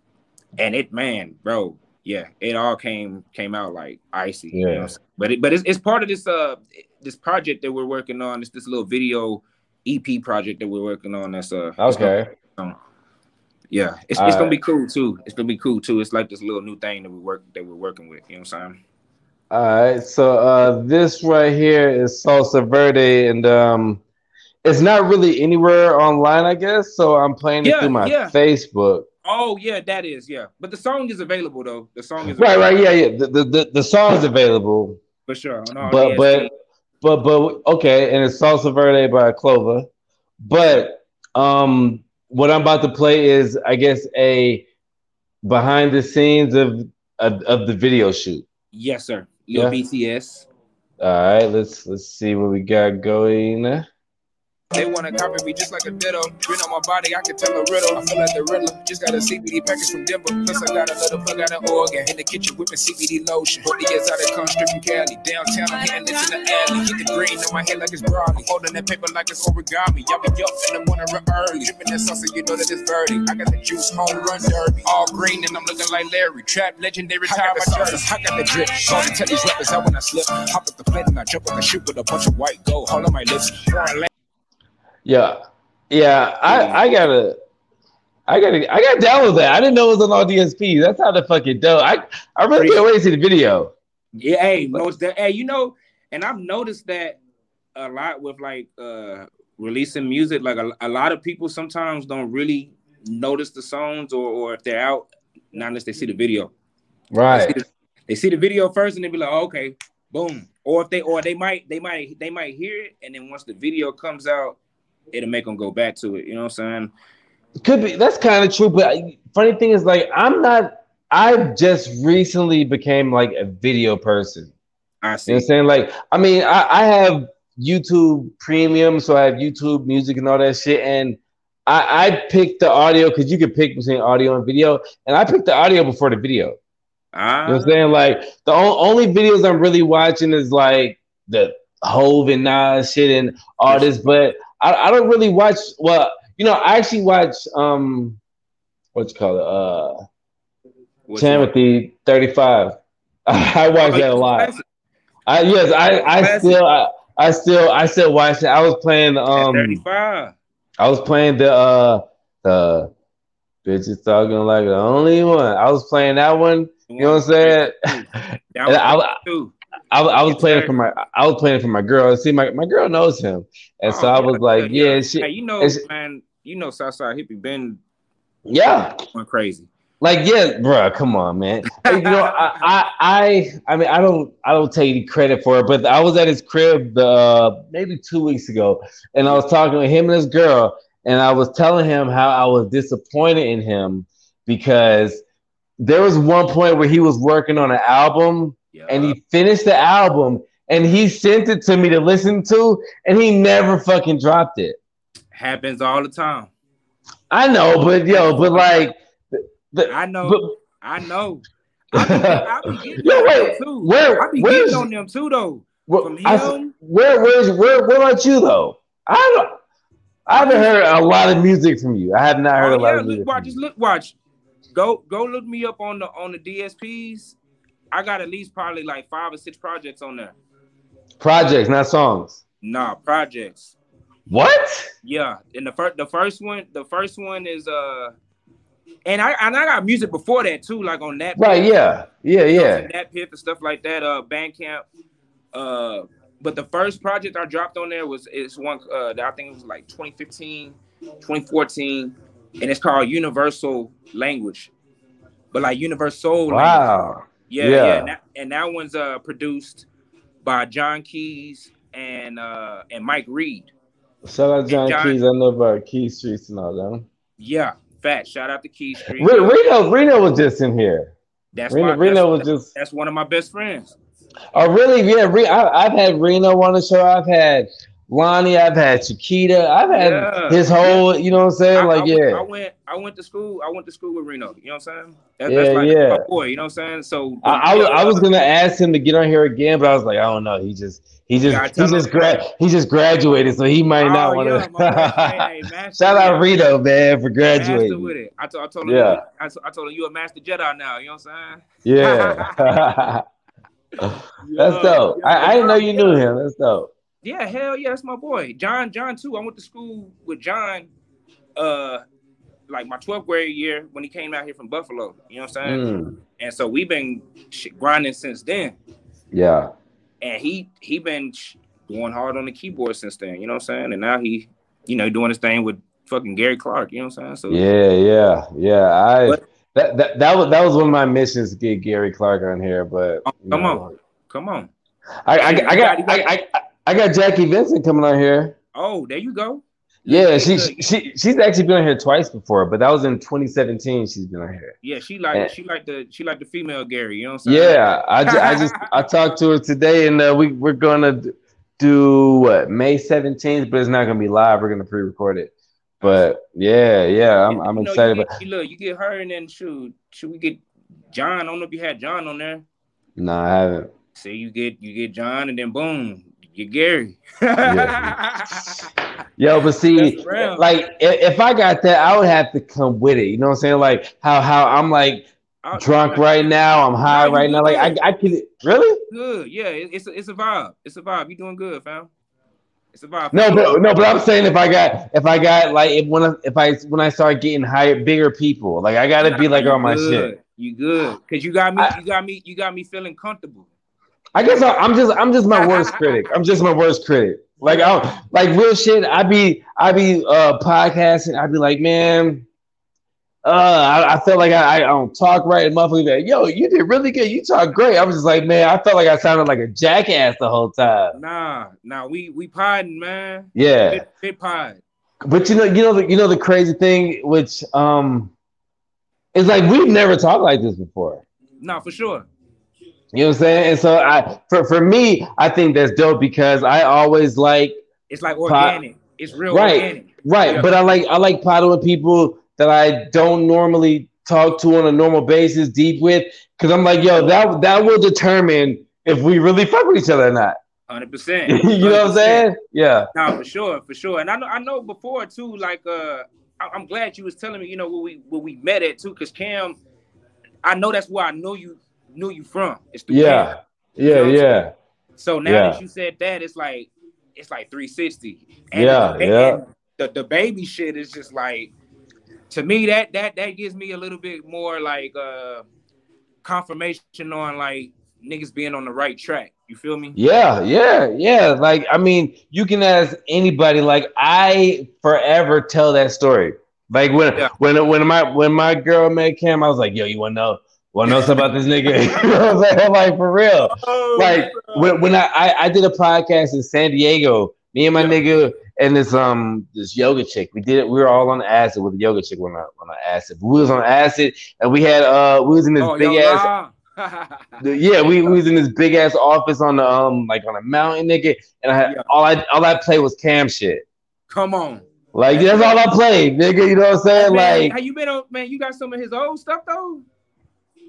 and it, man, bro, yeah, it all came came out like icy. You know Yeah. I'm saying? but it, but it's, it's part of this uh this project that we're working on. It's this little video EP project that we're working on. That's uh gonna- Okay. yeah, it's, it's All gonna be cool too. It's gonna be cool too. It's like this little new thing that we work that we're working with. You know what I'm saying? All right. So uh this right here is Salsa Verde and um it's not really anywhere online, I guess. So I'm playing it Yeah, through my yeah. Facebook. Oh yeah, that is yeah. But the song is available though. The song is Right, available, right, yeah, yeah. The the, the, the song's available. for sure. But but but but okay, and it's Salsa Verde by Clover. But um what I'm about to play is I guess a behind the scenes of of, of the video shoot. yes, sir. Your Yeah. BTS. All right, let's let's see what we got going. They wanna copy me just like a ditto. Grin on my body, I can tell a riddle. I feel like the riddle. Just got a CBD package from Denver. Plus, I got another plug out of Oregon. In the kitchen whipping CBD lotion. 40 years out of come from Cali. Downtown, I'm hitting this in the alley. Hit the green on my head like it's broccoli. Holding that paper like it's origami. Y'all be up in the morning real early. Dripping that sauce, so you know that it's verdi. I got the juice, home run derby. All green, and I'm looking like Larry. Trap legendary time. I got the sauce, I got the drip. Call to tell these rappers out when I slip. Hop up the plate and I jump on the shoot with a bunch of white gold. Hold on my lips. Foreign yeah, yeah. I I gotta. I gotta, I gotta download that. I didn't know it was on all DSPs. That's how the fucking dope. I, I really can't wait to see the video. Yeah, hey, most that, hey, you know, and I've noticed that a lot with like uh releasing music. Like a, a lot of people sometimes don't really notice the songs, or or if they're out, not unless they see the video. Right. They see the, they see the video first, and they be like, oh, okay, boom. Or if they, or they might, they might, they might hear it, and then once the video comes out, it'll make them go back to it. You know what I'm saying? Could be. That's kind of true. But funny thing is, like, I'm not. I just recently became like a video person. I see. You know what I'm saying? Like, I mean, I, I have YouTube Premium, so I have YouTube Music and all that shit, and I, I picked the audio because you could pick between audio and video, and I picked the audio before the video. Ah. You know what I'm saying? Like, the o- only videos I'm really watching is like the Hov and Nas shit and all this, but I, I don't really watch. Well, you know, I actually watch um, what you call it, uh, What's? Timothy thirty five. I watch that a lot. I yes, I I still I, I still I still watch it. I was playing um, 35. I was playing the uh the bitches talking like the only one. I was playing that one. You know what I'm saying? That was I, too. I, I was playing sir. for my I was playing for my girl. See, my, my girl knows him, and so Oh, I was like, yeah, she, Hey, you know, man, you know Southside Hippie been yeah, going crazy. like yeah, bro, come on, man. You know, I, I I I mean, I don't I don't take any credit for it, but I was at his crib the uh, maybe two weeks ago, and I was talking with him and his girl, and I was telling him how I was disappointed in him because there was one point where he was working on an album Yeah. and he finished the album and he sent it to me to listen to and he never fucking dropped it. happens all the time. I know, but yo, but like, the, I know. but, I know. I be, I be getting Yo, on wait, them too. where- I be getting on them too though. where, From I- him, where, where's, where, where about you though? I don't, I haven't heard a lot of music from you. I have not heard oh, a lot yeah, of look, watch, just look, watch. Go, go, look me up on the on the DSPs. I got at least probably like five or six projects on there. Projects, not songs. Nah, projects. What? Yeah, and the first the first one the first one is uh, and I and I got music before that too, like on that Right? Yeah, yeah, yeah. that pit and stuff like that. Uh, Bandcamp. Uh, but the first project I dropped on there was it's one uh that I think it was like 2015, 2014, and it's called Universal Language, but like Universal. Language. Yeah, Yeah. yeah, and, that, and that one's uh produced by John Keys and uh and Mike Reed. Shout out John, John- Keys. I know about Key Streets and all that. Yeah, fat. Shout out to Key Street. Re- Reno, Reno was just in here. That's Reno, why Reno was just. that's one of my best friends. Oh, really? Yeah. Re- I, I've had Reno on the show. I've had Lonnie. I've had Chiquita. I've had Yeah. his whole. You know what I'm saying? I, like, I, yeah. I went I went to school. I went to school with Reno. You know what I'm saying? That, Yeah, that's like yeah. my boy. You know what I'm saying? So I, I, was, I was gonna ask him to get on here again, but I was like, I don't know. He just he just he just him- gra- he just graduated, so he might not Oh, want yeah, my boy. Hey, hey, to. Shout out. Reno, man, for master with graduating. it. I, told him. Yeah. I, t- I told him you a master Jedi now. You know what I'm saying? Yeah, that's dope. I, I didn't know you knew him. That's dope. Yeah, hell yeah, that's my boy. John, John too. I went to school with John, uh, like my 12th grade year when he came out here from Buffalo. You know what I'm saying? Mm, And so we've been grinding since then. yeah, And he he been going hard on the keyboard since then. You know what I'm saying? And now he, you know, doing his thing with fucking Gary Clark. You know what I'm saying? So yeah, yeah, yeah. I But- that, that that was that was one of my missions to get Gary Clark on here, but come know, on. come on. I, I, I got- I, I, I got Jackie Vincent coming on here. Oh, there you go. Yeah, she good. she she's actually been on here twice before, but that was in 2017. She's been on here. Yeah, she like Yeah. she like the she like the female Gary. You know what I'm saying? Yeah, I, ju- I just I talked to her today, and uh, we we're gonna do what May 17th, but it's not gonna be live. We're gonna pre-record it. But yeah, yeah, I'm, I'm You know, excited. You About, get, you look, you get her, and then shoot, should we get John? I don't know if you had John on there. no, I haven't. Say you get you get John, and then boom, get Gary. Yo, but see, like if, if I got that, I would have to come with it. You know what I'm saying? Like how how I'm like I- drunk right now, I'm high right now. Like I. I could really Good, yeah, it- it's a, it's a vibe. It's a vibe. You doing good, fam. It's a vibe. no, but no, but I'm saying if I got if I got like if when I, if I when I start getting higher, bigger people, like I gotta be like on my good. shit. You good? Cause you got me. I- you got me. You got me feeling comfortable. I guess I, I'm just I'm just my worst critic. I'm just my worst critic. Like I like real shit. I'd be I'd be uh podcasting. I'd be like, man, uh, I, I felt like I, I don't talk right. And motherfucker, be like, yo, you did really good. You talk great. I was just like, man, I felt like I sounded like a jackass the whole time. Nah, nah. We we podding, man. Yeah, Bit, bit pod. but you know, you know, the, you know the crazy thing, which um, is like we've never talked like this before. Nah, for sure. You know what I'm saying? And so I, for for me, I think that's dope because I always like It's like organic. It's real Right. organic. Right, Yeah. but I like I like potting with people that I don't normally talk to on a normal basis, deep with, because I'm like, yo, that that will determine if we really fuck with each other or not. Hundred percent. you know what I'm saying? Yeah, Nah, for sure, for sure. And I know I know before too. Like, uh, I- I'm glad you was telling me. You know where we where we met at too, because Cam. I know that's where I know you knew you from. It's Cam. yeah, yeah, know what I'm yeah. So now Yeah. that you said that, it's like it's like 360. And Yeah, the, yeah. The the baby shit is just like to me that that that gives me a little bit more like uh confirmation on like niggas being on the right track. You feel me? Yeah, yeah, yeah. Like, I mean, you can ask anybody. Like, I forever tell that story. Like when Yeah. when when my when my girl met Cam, I was like, yo, you wanna know know something about this nigga? you know what I'm saying? Like for real. Like when, when I, I I did a podcast in San Diego, me and my Yeah. nigga and this um this yoga chick, we did it. We were all on acid with the yoga chick on on on acid. We was on acid and we had uh we was in this oh, big ass the- yeah, we, we was in this big ass office on the um like on a mountain, nigga, and I had Yeah. all I all I played was cam shit. Come on. Like that's all I played, nigga. You know what I'm saying? man, Like, how you been on man? You got some of his old stuff though?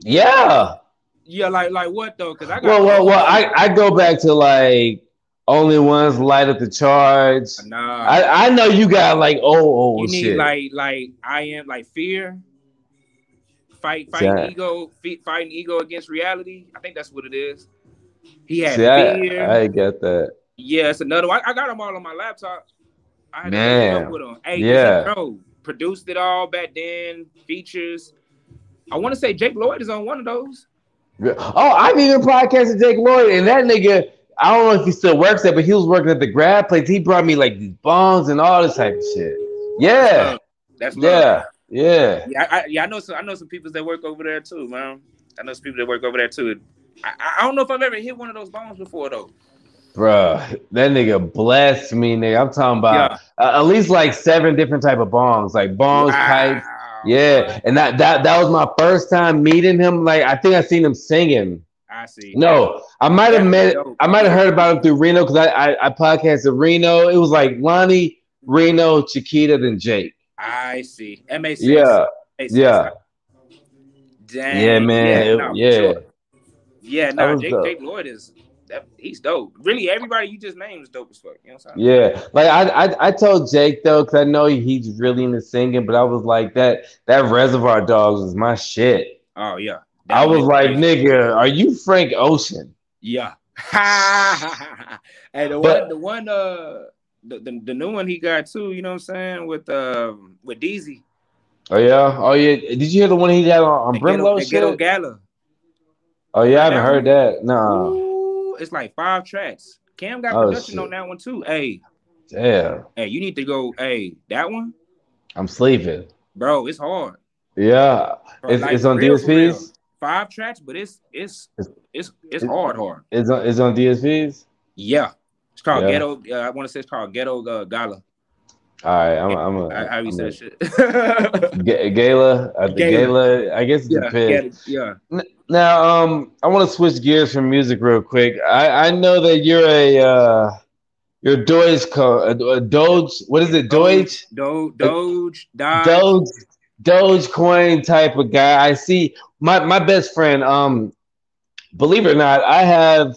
Yeah. Yeah, like like what though? Cause I got Well, well, well. I I go back to like only ones light up the charge. nah. I I know you got like oh oh you need shit. like like I am like fear. Fight fighting Yeah. ego, fighting ego against reality. I think that's what it is. He had See, fear. I get that. yeah, it's another one. I, I got them all on my laptop. I had Man. Man. up with them. Hey, yeah, bro, produced it all back then. Features. I want to say Jake Lloyd is on one of those. Oh, I've even podcasted Jake Lloyd, and that nigga. I don't know if he still works there, but he was working at the grad place. He brought me like these bongs and all this type of shit. Yeah, That's love. yeah, yeah. Yeah, I, I, yeah, I know some. I know some people that work over there too, man. I know some people that work over there too. I, I don't know if I've ever hit one of those bombs before though. Bruh, that nigga blessed me, nigga. I'm talking about uh, at least like seven different type of bongs, like bongs, Wow. pipes. Yeah, and that that that was my first time meeting him. Like I think I seen him singing. I see. No, I might have met. I might have heard about him through Reno because I, I I podcasted Reno. It was like Lonnie, Reno, Chiquita, then Jake. I see. That makes sense. Yeah, Makes yeah. sense. Dang. yeah, man. Yeah, no, yeah. sure. Yeah, no, Jake. Jake Lloyd is that, he's dope. Really, everybody you just named is dope as fuck. You know what I'm saying? Yeah, like I, I, I told Jake though, because I know he's really into singing, but I was like that that Reservoir Dogs was my shit. Oh yeah. I was like, Definitely. nigga, are you Frank Ocean? Yeah. hey, the But- one, the one, uh, the, the, the new one he got too. You know what I'm saying? With um with Deezy. Oh yeah, oh yeah. Did you hear the one he had on, on Brimlow ghetto, the ghetto shit? gala. Oh yeah, I haven't heard that. No, Ooh, it's like five tracks. Cam got Oh, production shit. on that one too. Hey, damn, hey, you need to go. Hey, that one, I'm sleeping. bro, it's hard. Yeah, Bro, it's, like, it's on real. DSPs. Five tracks, but it's it's It's- it's it's hard, hard. It's on it's on DSPs. Yeah, it's called Yeah. Ghetto. Uh, I want to say it's called Ghetto uh, Gala. All right, I'm I'm a, How, how you I'm say shit? Ga- Gala, uh, Gala. Gala. I guess it yeah, depends. Ghetto, yeah. Now, um, I want to switch gears from music real quick. I, I know that you're a uh, your Doge, co- uh, Doge. What is it? Doge. Doge, Doge, Doge, Doge, Dogecoin type of guy. I see my my best friend. Um, believe it or not, I have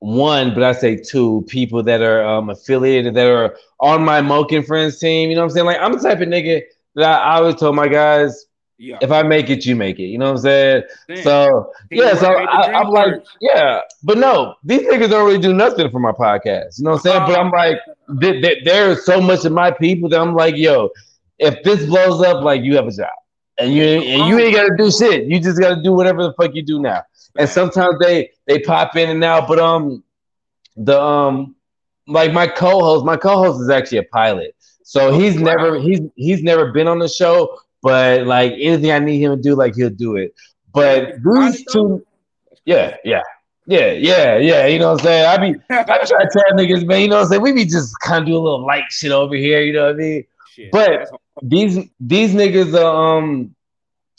one, but I say two people that are um affiliated that are on my Moken friends team. You know what I'm saying? Like I'm the type of nigga that I, I always told my guys, Yeah. if I make it, you make it. You know what I'm saying? Damn. So yeah, so Teamwork made the I, I'm like, yeah, but no, these niggas don't really do nothing for my podcast. You know what I'm saying? But I'm like, th- th- there's so much of my people that I'm like, yo, if this blows up, like you have a job, and you and you ain't gotta do shit. You just gotta do whatever the fuck you do now. And sometimes they they pop in and out, but um, the um, like my co-host, my co-host is actually a pilot, so he's Wow. never he's he's never been on the show, but like anything I need him to do, like he'll do it. But these two, yeah, yeah. Yeah, yeah, yeah. You know what I'm saying? I be I try to tell niggas, man, you know what I'm saying? We be just kind of do a little light shit over here, you know what I mean? Shit, but- These these niggas are um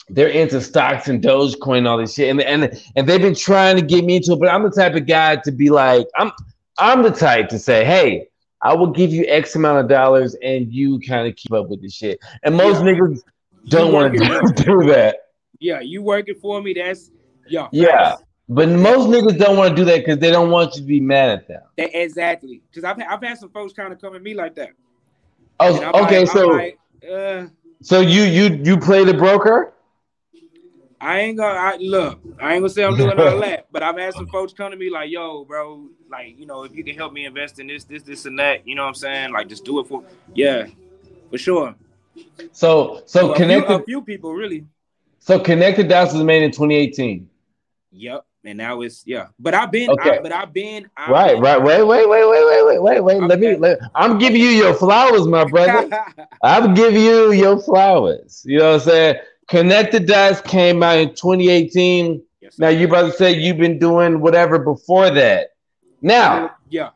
they're into stocks and Dogecoin and all this shit. And and and they've been trying to get me into it, but I'm the type of guy to be like, I'm I'm the type to say, hey, I will give you X amount of dollars and you kind of keep up with the shit. And most Yeah. niggas don't want to do, that. yeah, you working for me? That's yeah, Yeah. But most niggas don't want to do that because they don't want you to be mad at them. That- exactly. Because I've I've had some folks kind of come at me like that. Oh, okay. like- so like, uh, so you you you play the broker? I ain't gonna I, look. I ain't gonna say I'm doing all that, but I've had some folks come to me like, "Yo, bro, like you know, if you can help me invest in this, this, this, and that, you know what I'm saying? Like, just do it for, yeah, for sure." So so a, connected few, a few people really. so connected dots was made in 2018. Yep, and now it's yeah. But I've been, Okay. I, but I've been, I've Right, been- right. Wait, wait, wait, wait, wait, wait, wait, wait. Let me. Let, I'm giving you your flowers, my brother. I'm giving you your flowers. You know what I'm saying? Connected dots came out in 2018. Yes, Now you about to say you've been doing whatever before that. Now yeah,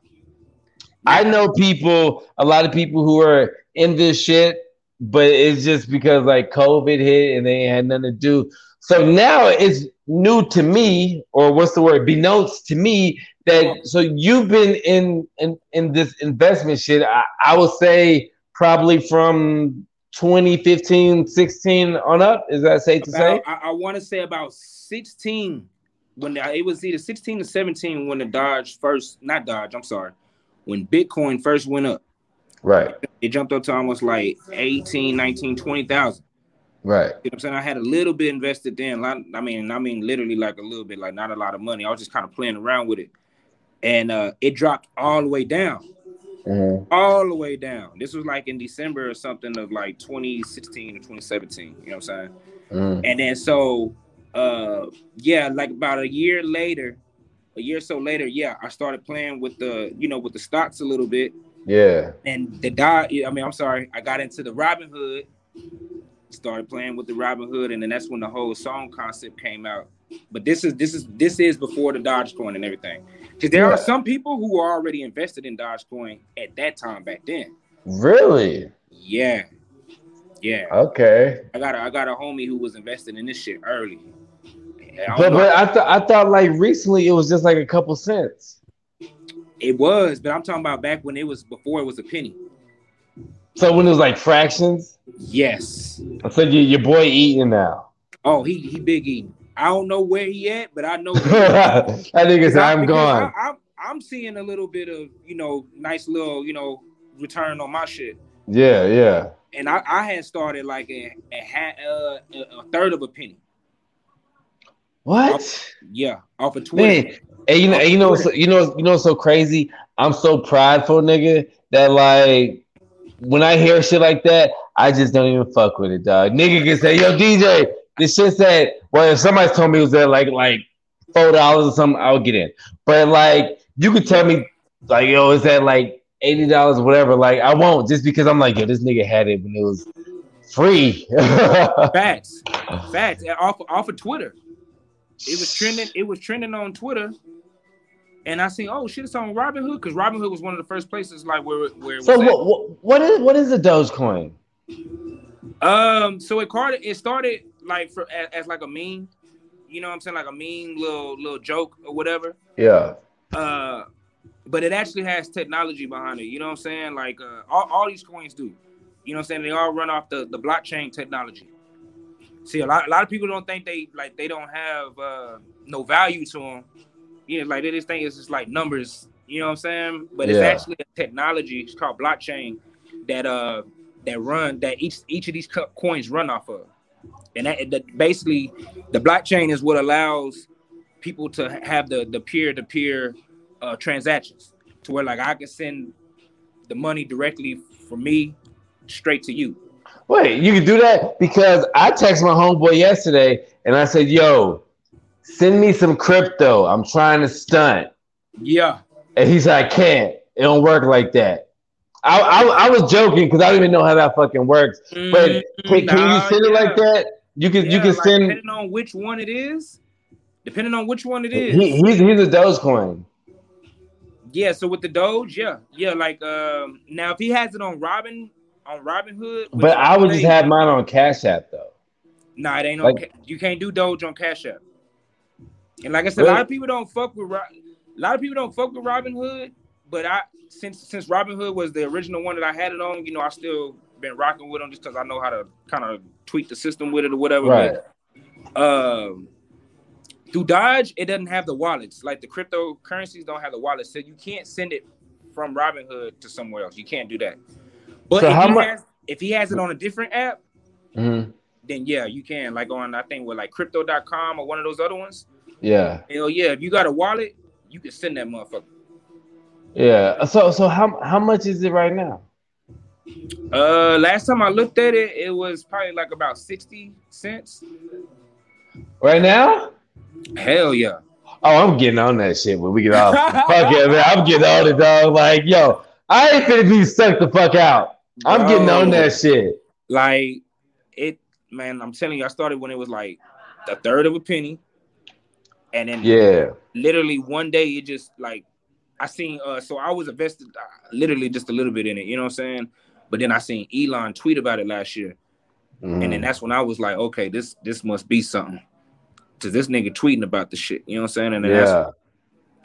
I know people, a lot of people who are in this shit, but it's just because like COVID hit and they had nothing to do. So now it's new to me, or what's the word? Benotes to me that so you've been in in, in this investment shit. I, I would say probably from 2015, 16 on up. Is that safe to say? I, I want to say about 16 when the, it was either 16 to 17 when the Dodge first, not Dodge, I'm sorry, when Bitcoin first went up. Right, It jumped up to almost like 18, 19, 20,000. right. You know what I'm saying? I had a little bit invested then. I mean, I mean, literally like a little bit, like not a lot of money. I was just kind of playing around with it. And uh, it dropped all the way down, Mhm. all the way down. This was like in December or something of like 2016 or 2017. You know what I'm saying? Mhm. And then so uh yeah, like about a year later, a year or so later, yeah, I started playing with the, you know, with the stocks a little bit. Yeah. And the dot, I mean, I'm sorry, I got into the Robinhood, started playing with the Robinhood, and then that's when the whole song concept came out. But this is this is this is before the Dogecoin and everything. Because there Yeah. are some people who are already invested in Dogecoin at that time back then. Really? Yeah. Yeah. Okay. I got a I got a homie who was invested in this shit early. I But know. but I thought I thought like recently it was just like a couple cents. It was, but I'm talking about back when it was before it was a penny. So when it was like fractions, Yes. so your your boy eating now. Oh, he he big eating. I don't know where he at, but I know. I think it's I'm gone. I, I'm I'm seeing a little bit of you know nice little you know return on my shit, Yeah, yeah. and I I had started like a a, uh, a, third of a penny. What? Yeah, off of Twitter. Man, and you know, and you know, so, you know, you know, so crazy. I'm so prideful, nigga, that like when I hear shit like that, I just don't even fuck with it, dog. Nigga can say, "Yo, DJ, this shit said." Well, if somebody told me it was at like like four dollars or something, I would get in. But like, you could tell me, like, yo, it's at like eighty dollars or whatever. Like, I won't just because I'm like, yo, this nigga had it when it was free. Facts, facts. Off off of Twitter, it was trending. It was trending on Twitter, and I seen oh shit, it's on Robinhood because Robinhood was one of the first places like where where so at. what, what? What is what is a Dogecoin? Um, so it started. It started like for as, as like a meme, you know what I'm saying, like a mean little little joke or whatever. Yeah. Uh, but it actually has technology behind it. You know what I'm saying? Like uh, all, all these coins do. You know what I'm saying? They all run off the, the blockchain technology. See, a lot, a lot of people don't think they like they don't have uh, no value to them. You know, like this thing is just like numbers. You know what I'm saying? But it's Yeah. actually a technology. It's called blockchain that uh that run that each each of these coins run off of, and that, that basically the blockchain is what allows people to have the the peer to peer uh, transactions to where like I can send the money directly from me straight to you. Wait, you can do that because I texted my homeboy yesterday and I said, "Yo, send me some crypto. I'm trying to stunt." Yeah. And he said, "I can't. It don't work like that." I I, I was joking because I don't even know how that fucking works. But can, can you send it like that? You can you can like, send. depending on which one it is. Depending on which one it is. He, he's he's a Dogecoin. yeah, so with the Doge, yeah. Yeah, like um now if he has it on Robin on Robinhood, But I would just have mine on Cash App though. Nah, it ain't Like- on. You can't do Doge on Cash App. And like I said, a lot of people don't fuck with. A lot of people don't fuck with Robinhood, but I since since Robinhood was the original one that I had it on, you know, I still been rocking with them just because I know how to kind of tweak the system with it or whatever. Right. But, um, through Dodge, it doesn't have the wallets. Like the cryptocurrencies don't have the wallets, so you can't send it from Robinhood to somewhere else. You can't do that. But So if, he has, if he has it on a different app, Mhm. then yeah, you can. Like on I think with like crypto.com or one of those other ones. Yeah. Hell yeah, if you got a wallet, you can send that motherfucker. Yeah. So so how how much is it right now? Uh last time I looked at it, it was probably like about 60 cents. Right now? Hell yeah. Oh, I'm getting on that shit when we get off. fuck yeah, man. I'm getting on it, dog. Like, yo, I ain't finna be sucked the fuck out. I'm getting on that shit. Like it, man, I'm telling you, I started when it was like a third of a penny. And then Yeah. literally one day it just like I seen uh so I was invested uh, literally just a little bit in it, you know what I'm saying? But then I seen Elon tweet about it last year. And then Mhm. that's when I was like, okay, this this must be something. Cause this nigga tweeting about the shit, you know what I'm saying? And then that's Yeah.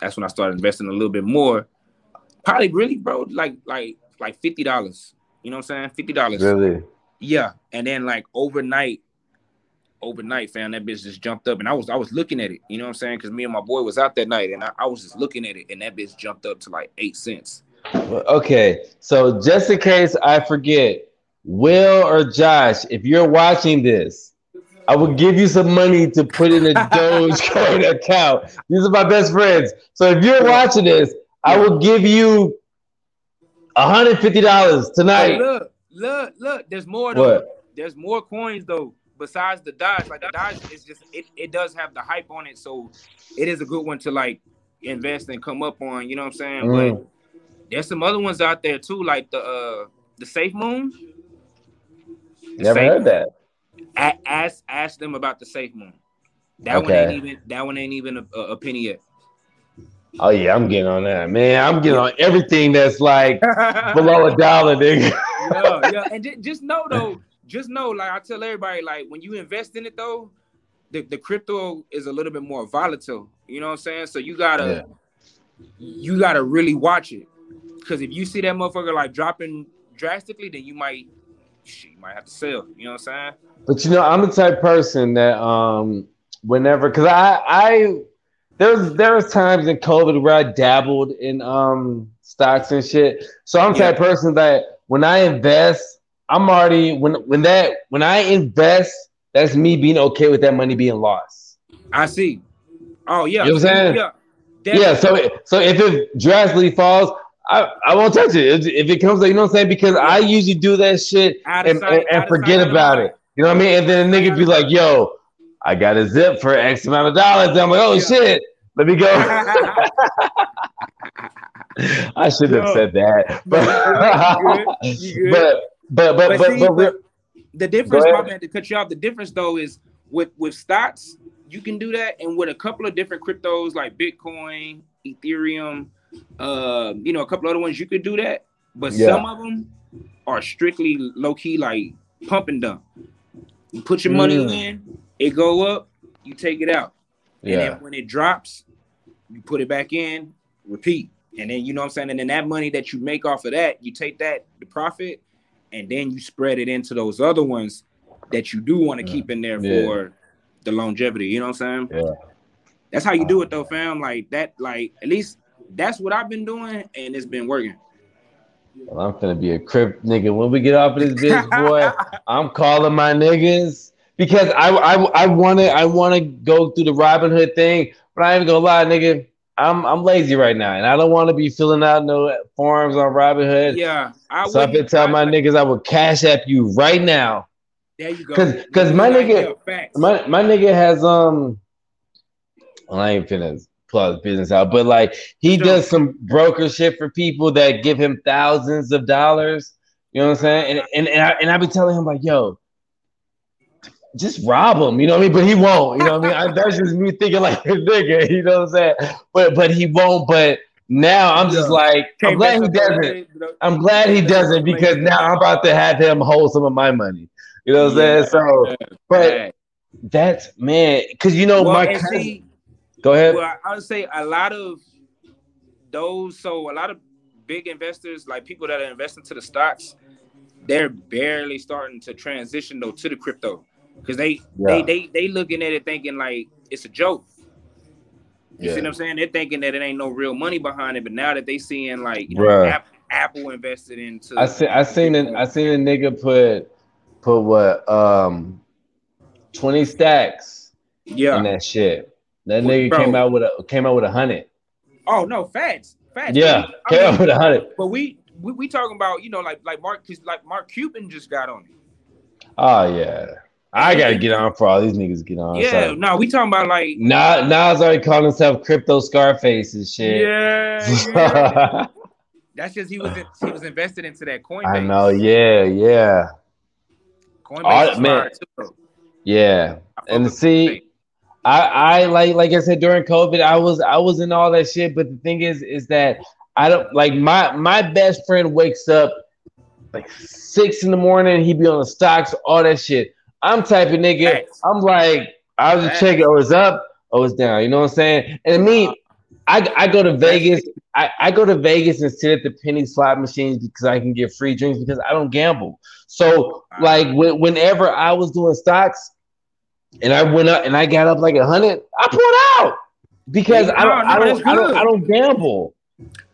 that's when I started investing a little bit more. Probably really, bro, like like like fifty dollars. You know what I'm saying? Fifty dollars. Really. Yeah. And then like overnight, overnight, fam, that bitch just jumped up. And I was I was looking at it, you know what I'm saying? Cause me and my boy was out that night and I, I was just looking at it, and that bitch jumped up to like eight cents. Okay. So just in case I forget, Will or Josh, if you're watching this, I will give you some money to put in a Dogecoin account. These are my best friends. So if you're watching this, I will give you $150 Hey, tonight. look, look, look, there's more though. What? There's more coins though. Besides the Dodge, like the Dodge is just it, it does have the hype on it, so it is a good one to like invest and come up on, you know what I'm saying? Mm. But there's some other ones out there too, like the uh the SafeMoon. The Never Safe heard that. A- ask ask them about the SafeMoon. That one ain't even that one ain't even a, a, penny yet. Oh yeah, I'm getting on that, man. I'm getting on everything that's like below a dollar, nigga. yeah, yeah. And ju- just know though, just know, like I tell everybody, like when you invest in it though, the, the crypto is a little bit more volatile. You know what I'm saying? So you gotta you gotta really watch it. Cause if you see that motherfucker like dropping drastically, then you might shit, you might have to sell. You know what I'm saying? But you know, I'm the type person that um whenever because I I there's there was times in COVID where I dabbled in um stocks and shit. So I'm the type of person that when I invest, I'm already when when that when I invest, that's me being okay with that money being lost. I see. Oh yeah. You know what I'm saying? Yeah. Yeah, so it- so if it drastically falls, I, I won't touch it. If, if it comes, you know what I'm saying? Because I usually do that shit and, sight, and, and forget sight, about it. You know what I mean? And then a nigga be like, yo, I got a zip for X amount of dollars. And I'm like, oh Yeah. shit, let me go. I shouldn't have said that. But, good, you good. but, but, but, But but, see, but, but- the difference, my man, to cut you off, the difference though is with with stocks, you can do that, and with a couple of different cryptos like Bitcoin, Ethereum, uh, you know, a couple other ones, you could do that. But Yeah. some of them are strictly low key, like pump and dump. You put your money Mm. in, it go up, you take it out, and yeah, then when it drops, you put it back in, repeat. And then you know what I'm saying? And then that money that you make off of that, you take that, the profit, and then you spread it into those other ones that you do want to keep in there Yeah. for the longevity. You know what I'm saying? Yeah. That's how you do it though, fam. Like that, like at least that's what I've been doing, and it's been working. Well, I'm gonna be a crip nigga. When we get off of this bitch, boy, I'm calling my niggas because I I I wanna I wanna go through the Robinhood thing, but I ain't gonna lie, nigga. I'm I'm lazy right now, and I don't want to be filling out no forms on Robinhood. Yeah, I so I've been wouldn't- telling my I- niggas I would cash app you right now. There you go. 'cause cause my nigga-. My my nigga has um, well, I ain't finna plug business out, but like he Sure. does some broker shit for people that give him thousands of dollars. You know what I'm saying? And and and I, and I be telling him like, yo, just rob him. You know what I mean? But he won't. You know what I mean? I, that's just me thinking like a nigga. You know what I'm saying? But but he won't. But now I'm just Yeah. like, I'm Can't glad he doesn't. that, I'm glad he doesn't because now I'm about to have him hold some of my money. You know what I'm saying? So, but Yeah. that's man, because you know well, my cousin. see, Go ahead. well, I would say a lot of those. So a lot of big investors, like people that are investing to the stocks, they're barely starting to transition though to the crypto because they Yeah. they they they looking at it thinking like it's a joke. You see what I'm saying? They're thinking that it ain't no real money behind it, but now that they seeing like you know, Bruh. Apple invested into, I see. I seen it. I seen a nigga put put what um twenty stacks yeah. in that shit. That nigga bro. came out with a came out with a hundred. Oh no, facts, facts. Yeah, I came out with a hundred. but we, we we talking about you know like like Mark cause like Mark Cuban just got on it. Oh yeah, I gotta get on for all these niggas get on. Yeah, so. no, we talking about like Nas, Nas already calling himself Crypto Scarface and shit. yeah, yeah. That's just he was in, he was invested into that Coinbase. I know. Yeah, yeah, Coinbase is man. too, yeah. And see, I, I like like I said during COVID, I was I was in all that shit. But the thing is, is that I don't like my my best friend wakes up like six in the morning. He be on the stocks, all that shit. I'm type of nigga. Facts. I'm like, I was just checking. Oh, it's up. Oh, it's down. You know what I'm saying? And me, I I go to Vegas. I, I go to Vegas and sit at the penny slot machines because I can get free drinks because I don't gamble. So like when, whenever I was doing stocks and I went up and I got up like a hundred, I pulled out because I don't No, I don't I don't. I don't gamble.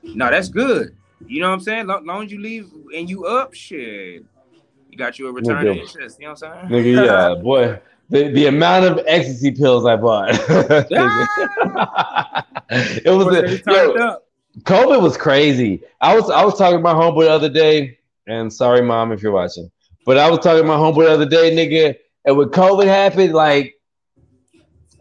No, that's good. You know what I'm saying? Long, long as you leave and you up, shit, you got you a return of interest. You know what I'm saying? Nigga, yeah, boy. The, the amount of ecstasy pills I bought. Ah! it was a, yo, up. COVID was crazy. I was I was talking to my homeboy the other day, and sorry, mom, if you're watching, but I was talking to my homeboy the other day, nigga. And when COVID happened, like,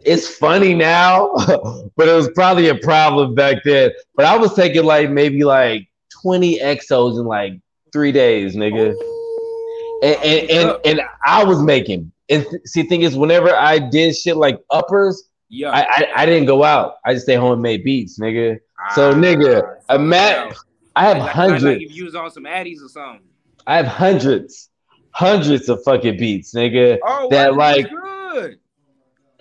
it's funny now, but it was probably a problem back then. But I was taking like maybe like 20 exos in like three days, nigga. And and, and, and I was making. And th- see, thing is, whenever I did shit like uppers, yeah. I, I I didn't go out. I just stay home and made beats, nigga. so, nigga, Ah, a mat- I have like, hundreds. like if you was on some addies or something. I have hundreds, hundreds of fucking beats, nigga. Oh, That, like- good.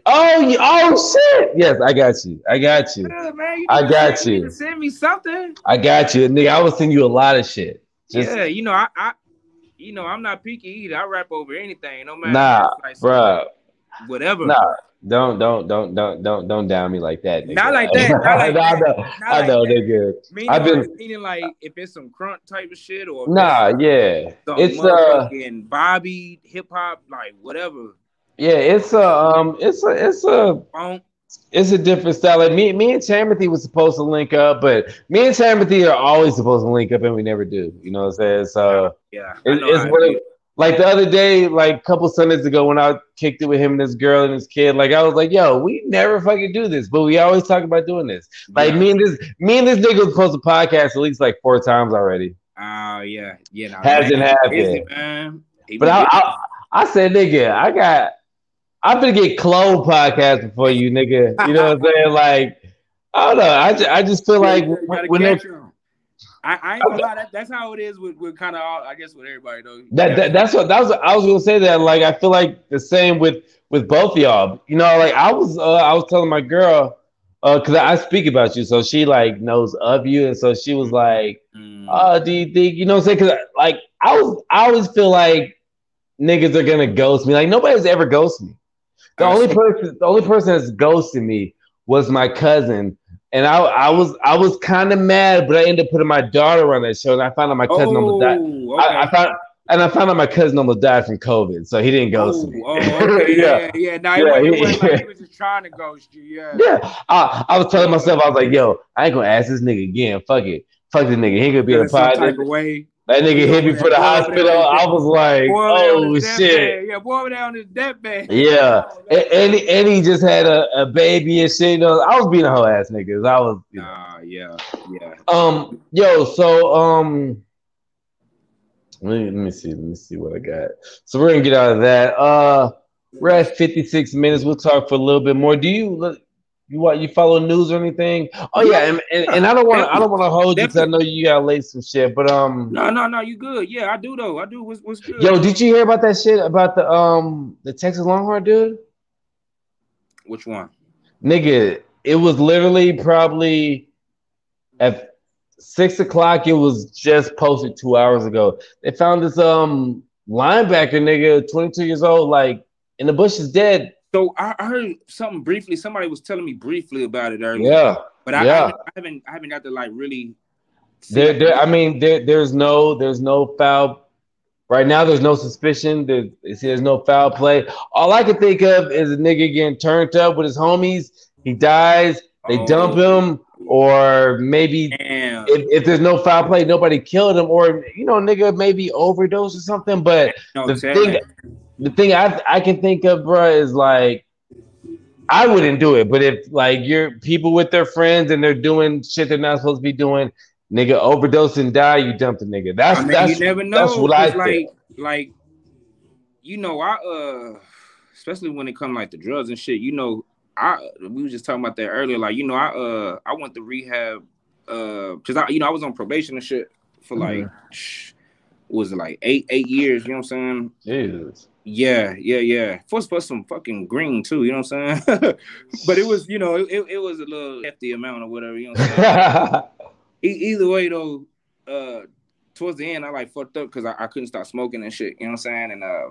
Oh, oh shit! Yes, I got you. I got you. Good, man. You I got you. you. Send me something. I got you, nigga. I will send you a lot of shit. Just yeah, you know, I, I, you know, I'm not picky either. I rap over anything, no matter. Nah, like bruh. Whatever. Nah, don't don't don't don't don't don't down me like that. Nigga. Not like that, not like I know, not I like know, nigga. Meaning, I've been- like, meaning like if it's some crunk type of shit or Nah, yeah. It's uh, motherfucking Bobby hip hop, like whatever. yeah. It's a um. It's a it's a Funk. It's a different style. Like me, me and Timothy was supposed to link up, but me and Timothy are always supposed to link up, and we never do. You know what I'm saying? So Yeah, it, it's how it one of- is. like the other day, like a couple Sundays ago, when I kicked it with him and this girl and this kid. Like I was like, "Yo, we never fucking do this, but we always talk about doing this." Like Yeah. me and this, me and this nigga was supposed to podcast at least like four times already. Oh yeah, yeah. Nah, Hasn't man, he busy, happened. man. But I. I, I said, nigga, I got, I'm gonna get clone podcast before you, nigga. You know what I'm saying? Like, I don't know. I just, I just feel like when they. I, I ain't gonna lie, that, that's how it is with, with kind of all I guess with everybody though. that, that that's what that was. I was gonna say that. Like, I feel like the same with with both y'all. You know, like I was, uh, I was telling my girl, uh, cause I speak about you, so she like knows of you, and so she was like, Mm. uh, do you think you know what I'm saying? Cause like I was, I always feel like niggas are gonna ghost me. Like nobody's ever ghosted me. The only person, the only person that's ghosted me was my cousin, and I, I was, I was kind of mad, but I ended up putting my daughter on that show, and I found out my cousin almost died. Oh, okay. I, I found, and I found out my cousin almost died from COVID, so he didn't ghost oh, me. oh, oh okay. Yeah. yeah, yeah. No, Yeah, it, wasn't, he- wasn't like he was just trying to ghost you. Yeah. Yeah, I, I was telling myself, I was like, yo, I ain't gonna ask this nigga again. Fuck it. Fuck this nigga. He ain't gonna be in some pod. type of way. That nigga hit me for the Boy, hospital. I was like, Boy, oh shit. Yeah, boy down his deathbed. Yeah. And, and, he- and he just had a, a baby and shit. You know, I was being a whole ass niggas. I was, you know. Nah, yeah, yeah. Um, yo, so um, let me, let me see, let me see what I got. So we're gonna get out of that. Uh, we're at 56 minutes. We'll talk for a little bit more. Do you you what you follow news or anything? Oh yeah, and, and, and I don't want to I don't want to hold you because I know you got late some shit. But um, No, no, no. You good? Yeah, I do though. I do. What's what's good? yo, did you hear about that shit about the um the Texas Longhorn dude? Which one? Nigga, it was literally probably at six o'clock. It was just posted two hours ago. They found this um linebacker nigga, 22 years old, like in the bushes dead. So I, I heard something briefly. Somebody was telling me briefly about it earlier. Yeah. but I, yeah. I, haven't, I haven't I haven't got to like really. There, there I mean, there, there's no there's no foul right now, there's no suspicion. There, there's no foul play. All I can think of is a nigga getting turned up with his homies. He dies, they Oh, dump him, or maybe if, if there's no foul play, nobody killed him, or you know, nigga maybe overdose or something. But No, the thing, me. The thing I I can think of, bro, is like I wouldn't do it. But if like you're people with their friends and they're doing shit they're not supposed to be doing, nigga overdose and die, you dump the nigga. That's I mean, that's you never know. that's what I 'cause, think. like, like, you know, I uh, especially when it comes like the drugs and shit. You know, I we were just talking about that earlier. Like, you know, I uh, I went to rehab uh, cause I, you know, I was on probation and shit for like, Mm-hmm. was it like eight eight years? You know what I'm saying? Jesus. Yeah, yeah, yeah. For for some fucking green too. You know what I'm saying? but it was, you know, it, it was a little hefty amount or whatever. You know what I'm? E- either way though, uh, towards the end I like fucked up because I, I couldn't stop smoking and shit. You know what I'm saying? And uh,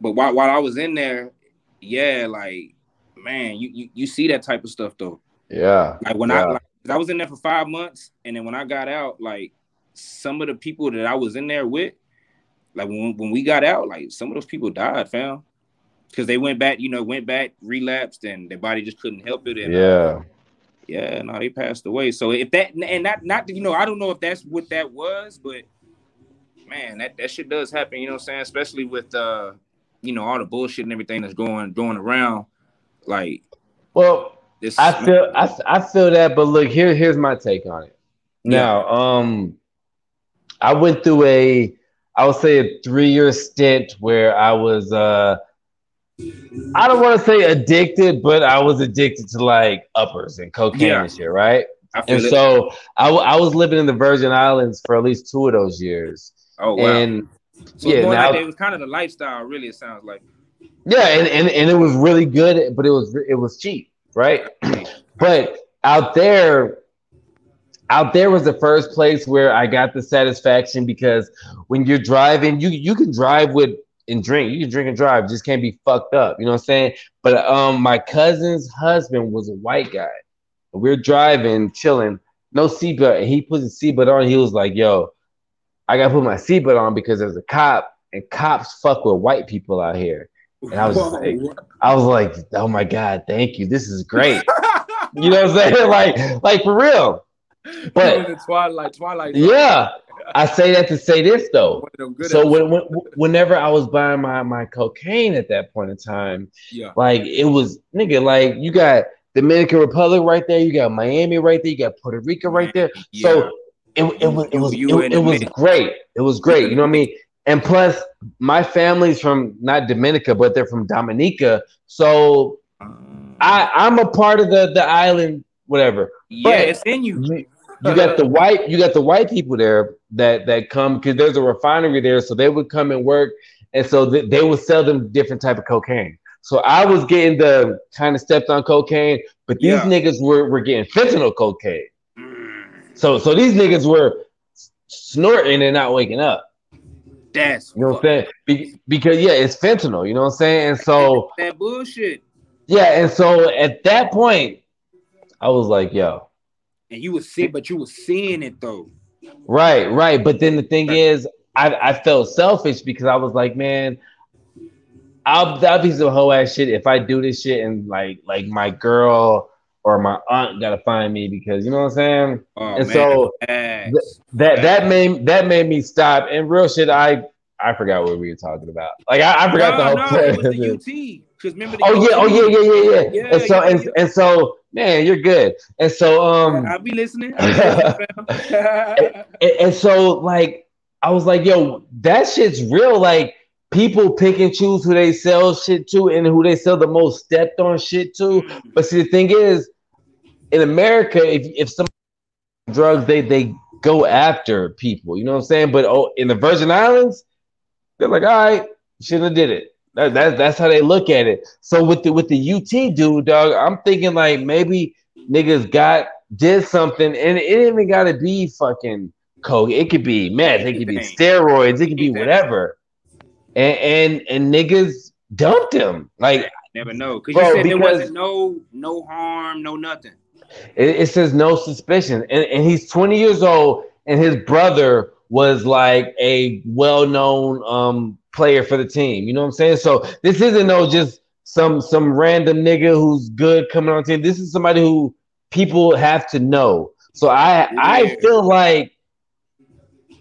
but while while I was in there, yeah, like man, you you, you see that type of stuff though. yeah. Like when I Yeah. like, 'cause I was in there for five months, and then when I got out, like some of the people that I was in there with, like when when we got out, like some of those people died, fam. Because they went back, you know, went back, relapsed, and their body just couldn't help it. And, uh, Yeah. yeah, no, they passed away. So if that and not not you know, I don't know if that's what that was, but man, that, that shit does happen, you know what I'm saying? Especially with uh, you know, all the bullshit and everything that's going going around. Like Well, this I feel I, I feel that, but look here here's my take on it. Now, um, I went through a I would say a three year stint where I was uh I don't want to say addicted, but I was addicted to like uppers and cocaine Yeah. and shit, right? And it. so I, w- I was living in the Virgin Islands for at least two of those years, oh wow. and so yeah, now- like it was kind of the lifestyle, really, it sounds like. yeah, and, and and it was really good, but it was it was cheap, right? But out there, out there was the first place where I got the satisfaction because when you're driving, you you can drive with and drink. You can drink and drive, just can't be fucked up. You know what I'm saying? But um, my cousin's husband was a white guy. We're driving, chilling, no seatbelt, and he put the seatbelt on. He was like, "Yo, I gotta put my seatbelt on because there's a cop, and cops fuck with white people out here." And I was just like, I was like, "Oh my god, thank you. This is great." You know what I'm saying? Like, like for real. But- the Twilight, Twilight. Yeah. I say that to say this though. One of them good So when, when, whenever I was buying my, my cocaine at that point in time, yeah, like it was nigga, like you got Dominican Republic right there, you got Miami right there, you got Puerto Rico right there. yeah. So it, it was it was You- you it, it was great. It was great. You know what I mean? And plus, my family's from not Dominica, but they're from Dominica. So Um, I I'm a part of the the island, whatever. yeah, but- it's in you. You, got the white you got the white people there that that come because there's a refinery there, so they would come and work, and so th- they would sell them different type of cocaine. So I was getting the kind of stepped on cocaine, but these Yeah. niggas were, were getting fentanyl cocaine. So so these niggas were snorting and not waking up. that's You know what I'm saying? Be- because yeah, it's fentanyl. You know what I'm saying? And so that bullshit. yeah, and so at that point, I was like, yo, And you was sick, but you was seeing it though. right, right. But then the thing is, I I felt selfish because I was like, man, I'll that'll be some hoe ass shit if I do this shit and like like my girl or my aunt gotta find me because you know what I'm saying? Oh, And man, so facts. that that made that made me stop. And real shit, I I forgot what we were talking about. Like I, I forgot no, the whole no, it was the UT. Because remember the Oh yeah, oh yeah, yeah, yeah, yeah. Yeah, and so yeah, and, yeah. and so, man, you're good. And so um I'll be listening. I'll be listening, and, and so like I was like, yo, that shit's real. Like people pick and choose who they sell shit to and who they sell the most stepped on shit to. But see, the thing is, in America, if if some drugs, they they go after people. You know what I'm saying? But oh, in the Virgin Islands, they're like, all right, shouldn't have did it. That, that, that's how they look at it. So with the with the UT dude, dog, I'm thinking like maybe niggas got did something, and it even gotta be fucking coke. It could be meth. It could be steroids. It could be whatever. And and and niggas dumped him. Like Never know. Because Bro, you said there wasn't no no harm, no nothing. It, it says no suspicion, and, and he's 20 years old, and his brother was like a well-known um player for the team. You know what I'm saying? So this isn't no just some some random nigga who's good coming on team. This is somebody who people have to know. So I I feel like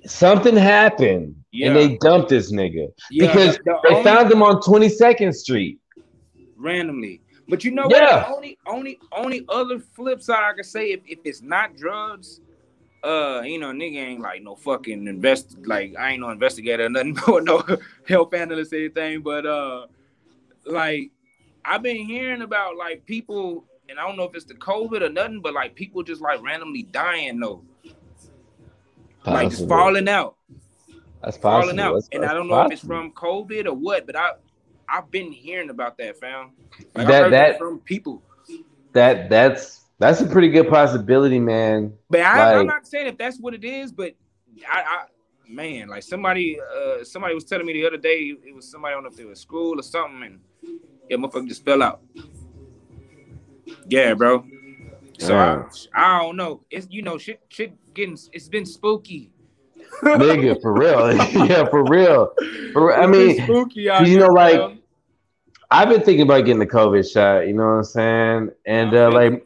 something happened Yeah. and they dumped this nigga Yeah, because the- the they only- found him on 22nd Street. randomly. But you know Yeah. what? The only only only other flip side I can say if, if it's not drugs, uh, you know, nigga ain't like no fucking invest like I ain't no investigator or nothing or no health analyst or anything, but uh like I've been hearing about like people and I don't know if it's the COVID or nothing, but like people just like randomly dying though. Like just falling out. That's possible. Falling out. That's- and I don't know if it's from COVID or what, but I I've been hearing about that, fam. Like, I That- heard that- from people. that that's that's a pretty good possibility, man. But I, I'm Like- not saying if that's what it is, but I, I man, like somebody, uh, somebody was telling me the other day, it was somebody on know if it was school or something, and yeah, motherfucker just fell out. Yeah, bro. So. I, I don't know. It's you know shit, shit getting. It's been spooky. Nigga, for real. yeah, for real. For real. I mean, spooky you know, here, like, bro. I've been thinking about getting the COVID shot, you know what I'm saying? And uh, like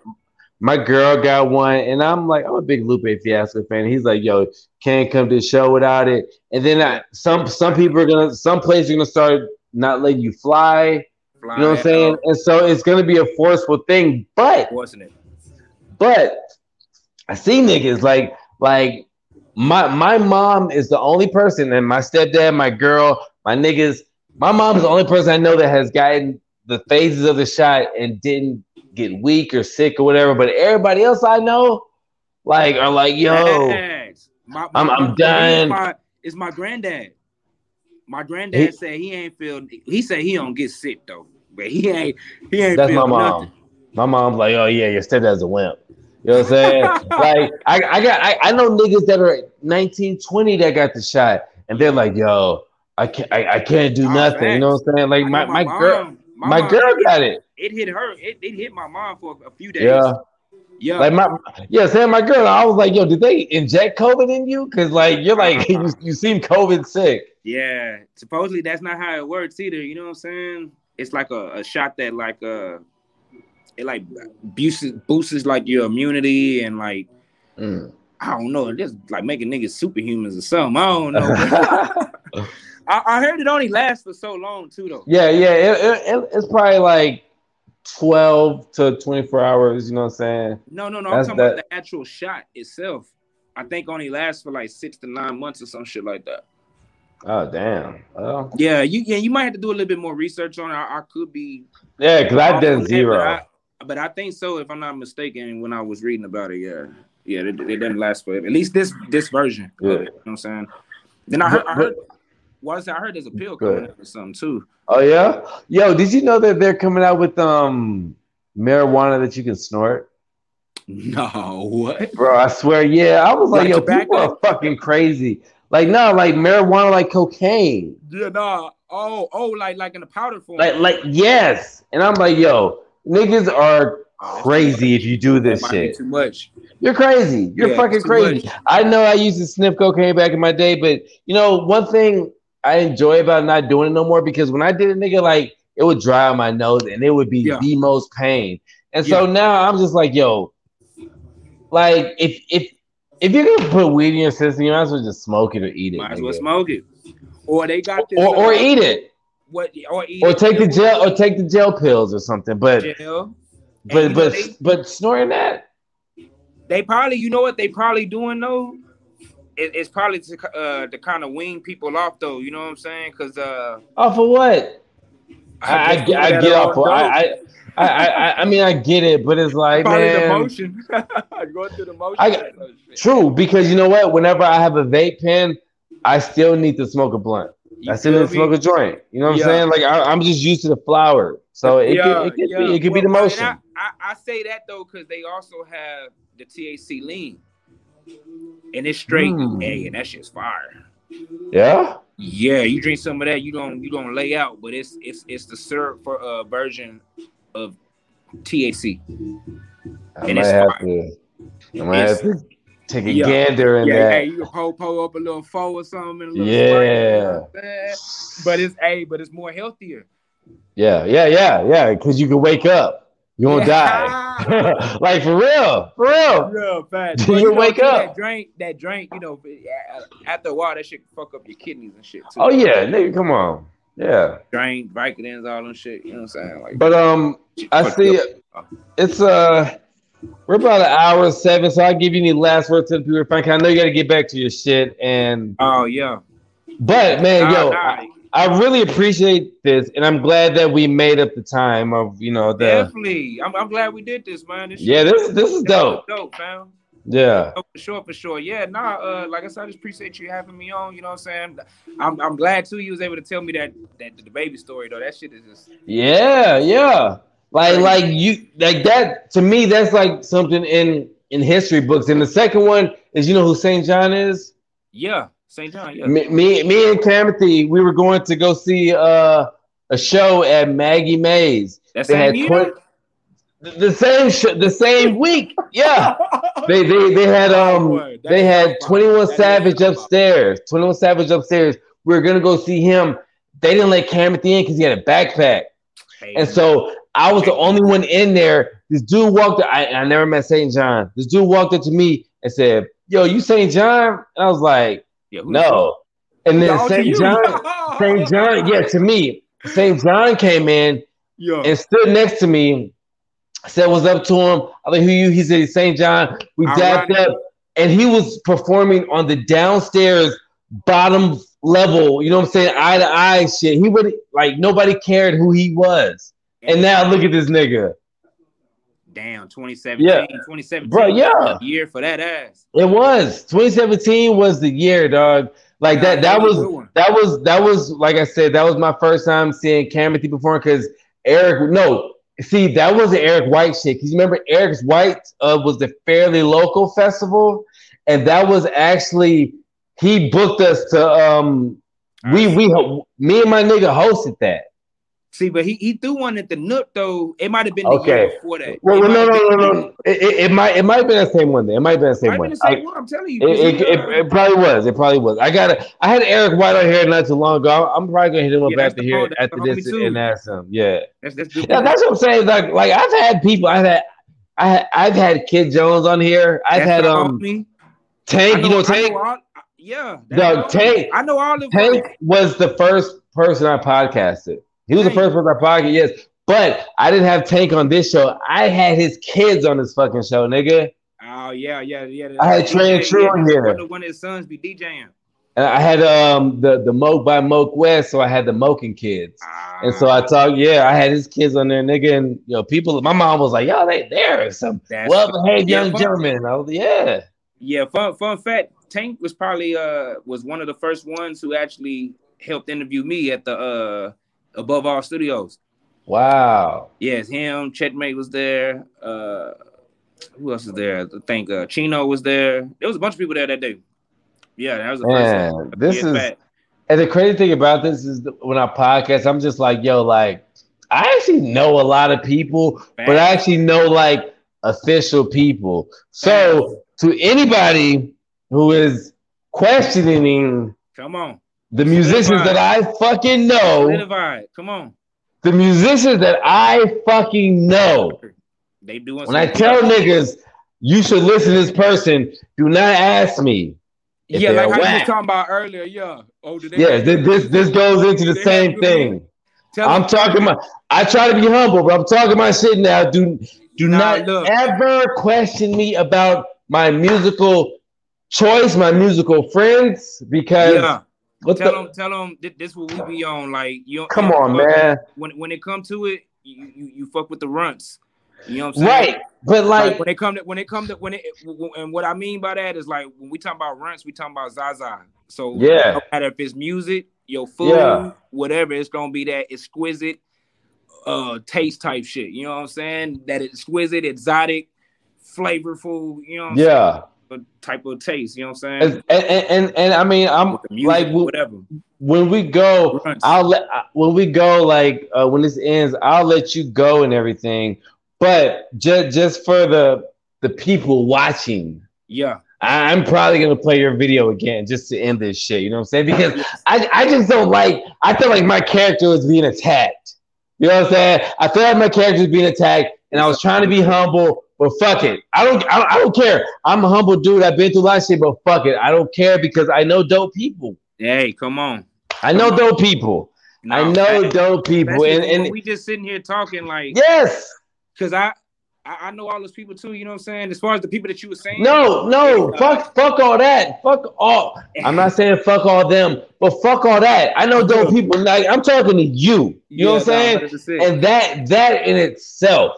my girl got one, and I'm like, I'm a big Lupe Fiasco fan. He's like, yo, can't come to the show without it. And then I, some some people are gonna some places are gonna start not letting you fly. You know what I'm saying? And so it's gonna be a forceful thing. But Wasn't it? But I see niggas like like my my mom is the only person, and my stepdad, my girl, my niggas. My mom is the only person I know that has gotten the phases of the shot and didn't get weak or sick or whatever. But everybody else I know, like, are like, yo, Facts. My, I'm- I'm my- dying. My, it's my granddad. My granddad He- said he ain't feel. He said he don't get sick though, but he ain't. He ain't. that's my mom. nothing. My mom's like, oh yeah, your stepdad's a wimp. You know what I'm saying? like, I, I got, I, I know niggas that are 19, 20 that got the shot, and they're like, yo, I can't, I, I can't do nothing. You know what I'm saying? Like my, my, mom- girl, my, mom- girl got it. It hit her. It, it hit my mom for a few days. Yeah. Yeah. Like my, yeah, saying my girl, I was like, yo, did they inject COVID in you? Cause like you're like, you, you seem COVID sick. yeah. Supposedly that's not how it works either. You know what I'm saying? It's like a, a shot that like uh it like boosts boosts like your immunity and like Mm. I don't know, just like making niggas superhumans or something. I don't know. I, I heard it only lasts for so long too, though. yeah, yeah, it, it- it's probably like 12 to 24 hours. You know what I'm saying? No, no, no. That's I'm talking about the actual shot itself. I think only lasts for like six to nine months or some shit like that. Oh damn. Well, Yeah, you yeah, you might have to do a little bit more research on it. I, I could be yeah, cause I've done zero. But I, but I think so, if I'm not mistaken, when I was reading about it, yeah. Yeah, it, it doesn't last for at least this this version. Yeah. It, you know what I'm saying? Then I heard, I But- heard Well, I heard there's a pill coming out or something too. Oh yeah, yo, did you know that they're coming out with um marijuana that you can snort? No, what, bro? I swear, yeah. I was like, like yo, people are fucking crazy. Like, no, like marijuana, like cocaine. Yeah, nah. Oh, oh, like like in the powder form. Like, like yes. And I'm like, yo, niggas are crazy if you do this shit. Too much. You're crazy. You're yeah, fucking crazy. Much. I know I used to sniff cocaine back in my day, but you know, one thing I enjoy about not doing it no more because when I did it, nigga, like it would dry on my nose and it would be yeah. the most pain. And so yeah. now I'm just like, yo, like if if if you're gonna put weed in your system, you might as well just smoke it or eat it. Might as well smoke it. Or they got this, or, or uh, eat it. What or eat or take the gel or take the gel pills or something. But gel. but but they, but snoring that. They probably, you know what they probably doing though. It, it's probably to, uh, to kind of wean people off though. You know what I'm saying? Because uh, off of what? I, I, I, I get off. Of, I, I, I, I mean, I get it, but it's like, Probably man, the motion. Going through the motion. I, true, because you know what? Whenever I have a vape pen, I still need to smoke a blunt. You I still need to smoke a joint. You know what yeah. I'm saying? Like I, am just used to the flower, so it yeah, could, it could yeah. be it could well, be the motion. I, I, I, say that though because they also have the THC lean, and it's straight mm. A, and that shit's fire. Yeah. Yeah, you drink some of that, you don't you don't lay out, but it's it's it's the syrup for a uh, version of THC. I and might have to. I might have to take a yeah, gander in yeah, that. Hey, you can pull, pull up a little foe or something. yeah. but it's a, but it's more healthier. Yeah, yeah, yeah, yeah. Because you can wake up. You won't yeah. die. like for real, for real. Real fast. you, you wake up. That drink, that drink, you know, after a while, that shit fuck up your kidneys and shit too. Oh yeah, nigga, come on. Yeah. Drink, Vicodins, all them shit. You know what I'm saying? Like, but um, I see it's uh we're about an hour seven, so I'll give you any last words to the people. Frank, I know you got to get back to your shit, and oh yeah. But man, nah, yo, nah. I, really appreciate this, and I'm glad that we made up the time of you know the. Definitely, I'm, I'm glad we did this, man. This yeah, this this is dope. Dope, man. Yeah. For sure, for sure. Yeah, nah, uh, like I said, I just appreciate you having me on. You know what I'm saying? I'm, I'm glad too you was able to tell me that that the baby story though. That shit is just Yeah, yeah. Like like you like that to me, that's like something in in history books. And the second one is you know who St. John is? Yeah, St. John, yeah. Me, me, me and Timothy, we were going to go see uh a show at Maggie Mae's. That same year? 20, the same sh- the same week. Yeah. they they they had um they had 21 Savage upstairs. 21 Savage upstairs. We were gonna go see him. They didn't let Cameron in because he had a backpack. And so I was the only one in there. This dude walked up, I, I never met St. John. This dude walked up to me and said, Yo, you St. John? And I was like, yeah, No. And then St. John, St. John, yeah, to me, St. John came in yeah. and stood next to me said what's up to him. I like who you. He said St. John. We dapped right. up, and he was performing on the downstairs bottom level. You know what I'm saying? Eye to eye shit. He would like nobody cared who he was. And now look at this nigga. Damn, 2017. Yeah. 2017. Bro, yeah. year for that ass. It was. 2017 was the year, dog. Like that. That was that was that was like I said. That was my first time seeing Cameron perform because Eric. No, See, that was the Eric White shit. Cause you remember Eric White uh, was the fairly local festival, and that was actually he booked us to um we we me and my nigga hosted that. See, but he, he threw one at the Nook though. It might have been the okay. year before that. Well, no, no, no, no, no. It, it, it, might it might have been the same one. Then it might have been the same one. The same I, one. I'm telling you. It, it, it, probably was. It probably was. I got it. I had Eric White on here not too long ago. I'm probably gonna hit him up yeah, after here after this and ask him. Yeah. That's that's, yeah, that's what I'm saying. Like like I've had people. I've had I I've had Kid Jones on here. I've that's had um Tank. Know, you know Tank. All, yeah. No, Tank. I know all of Tank was the first person I podcasted. He was the first person I podcast, yes. But I didn't have Tank on this show. I had his kids on this fucking show, nigga. Oh yeah, yeah, yeah. I had Trey and True on here. One of his sons be DJing. And I had um the the Moke by Moke West, so I had the Moking kids, and so I ah. talked. Yeah, I had his kids on there, nigga, and you know people. My mom was like, "Yo, they there some well behaved young gentlemen." I was, yeah, yeah. Fun fun fact: Tank was probably uh was one of the first ones who actually helped interview me at the uh Above All Studios. Wow. Yes, him. Checkmate was there. Uh, who else is there? I think uh, Chino was there. There was a bunch of people there that day. Yeah, that was the Man, first. this is back. and the crazy thing about this is when I podcast, I'm just like, yo, like I actually know a lot of people, but I actually know like official people. So to anybody who is questioning Come on, the musicians that I fucking know. Come on, the musicians that I fucking know, they doing. when I tell niggas you should listen to this person, do not ask me. Yeah, like how you was talking about earlier. Yeah. Oh, Yeah, this, this this goes into the same thing. Tell I'm talking about. I try to be humble, but I'm talking my shit now. Do do Nah, not look. ever question me about my musical choice, my musical friends, because Yeah, tell the them, tell them this, this what we be on. Like you, come you on, man. When when it come to it, you, you you fuck with the runts. You know what I'm saying? Right, but Like, like, when it come to when it come to when it and what I mean by that is like when we talk about runts, we talking about Zaza. So Yeah. no matter if it's music, your food, Yeah. whatever, it's gonna be that exquisite uh taste type shit. You know what I'm saying? That exquisite, exotic, flavorful, you know what I'm yeah, saying? Type of taste, you know what I'm saying? and, and, and I mean, I'm music, like whatever. when we go. I'll let when we go like uh, when this ends, I'll let you go and everything. But just just for the the people watching, Yeah. I- I'm probably gonna play your video again just to end this shit. You know what I'm saying? Because I, I just don't like. I feel like my character was being attacked. You know what I'm saying? I feel like my character was being attacked, and I was trying to be humble. But fuck it, I don't. I don't, I don't care. I'm a humble dude. I've been through a lot of shit, but fuck it, I don't care because I know dope people. Hey, come on. I know dope people. I know dope people, and and we just sitting here talking like yes, because I, I I know all those people too. You know what I'm saying? As far as the people that you were saying, no, no, Uh, fuck, fuck all that. Fuck all. I'm not saying fuck all them, but fuck all that. I know dope people. Like I'm talking to you. You know what I'm saying? And that that in itself,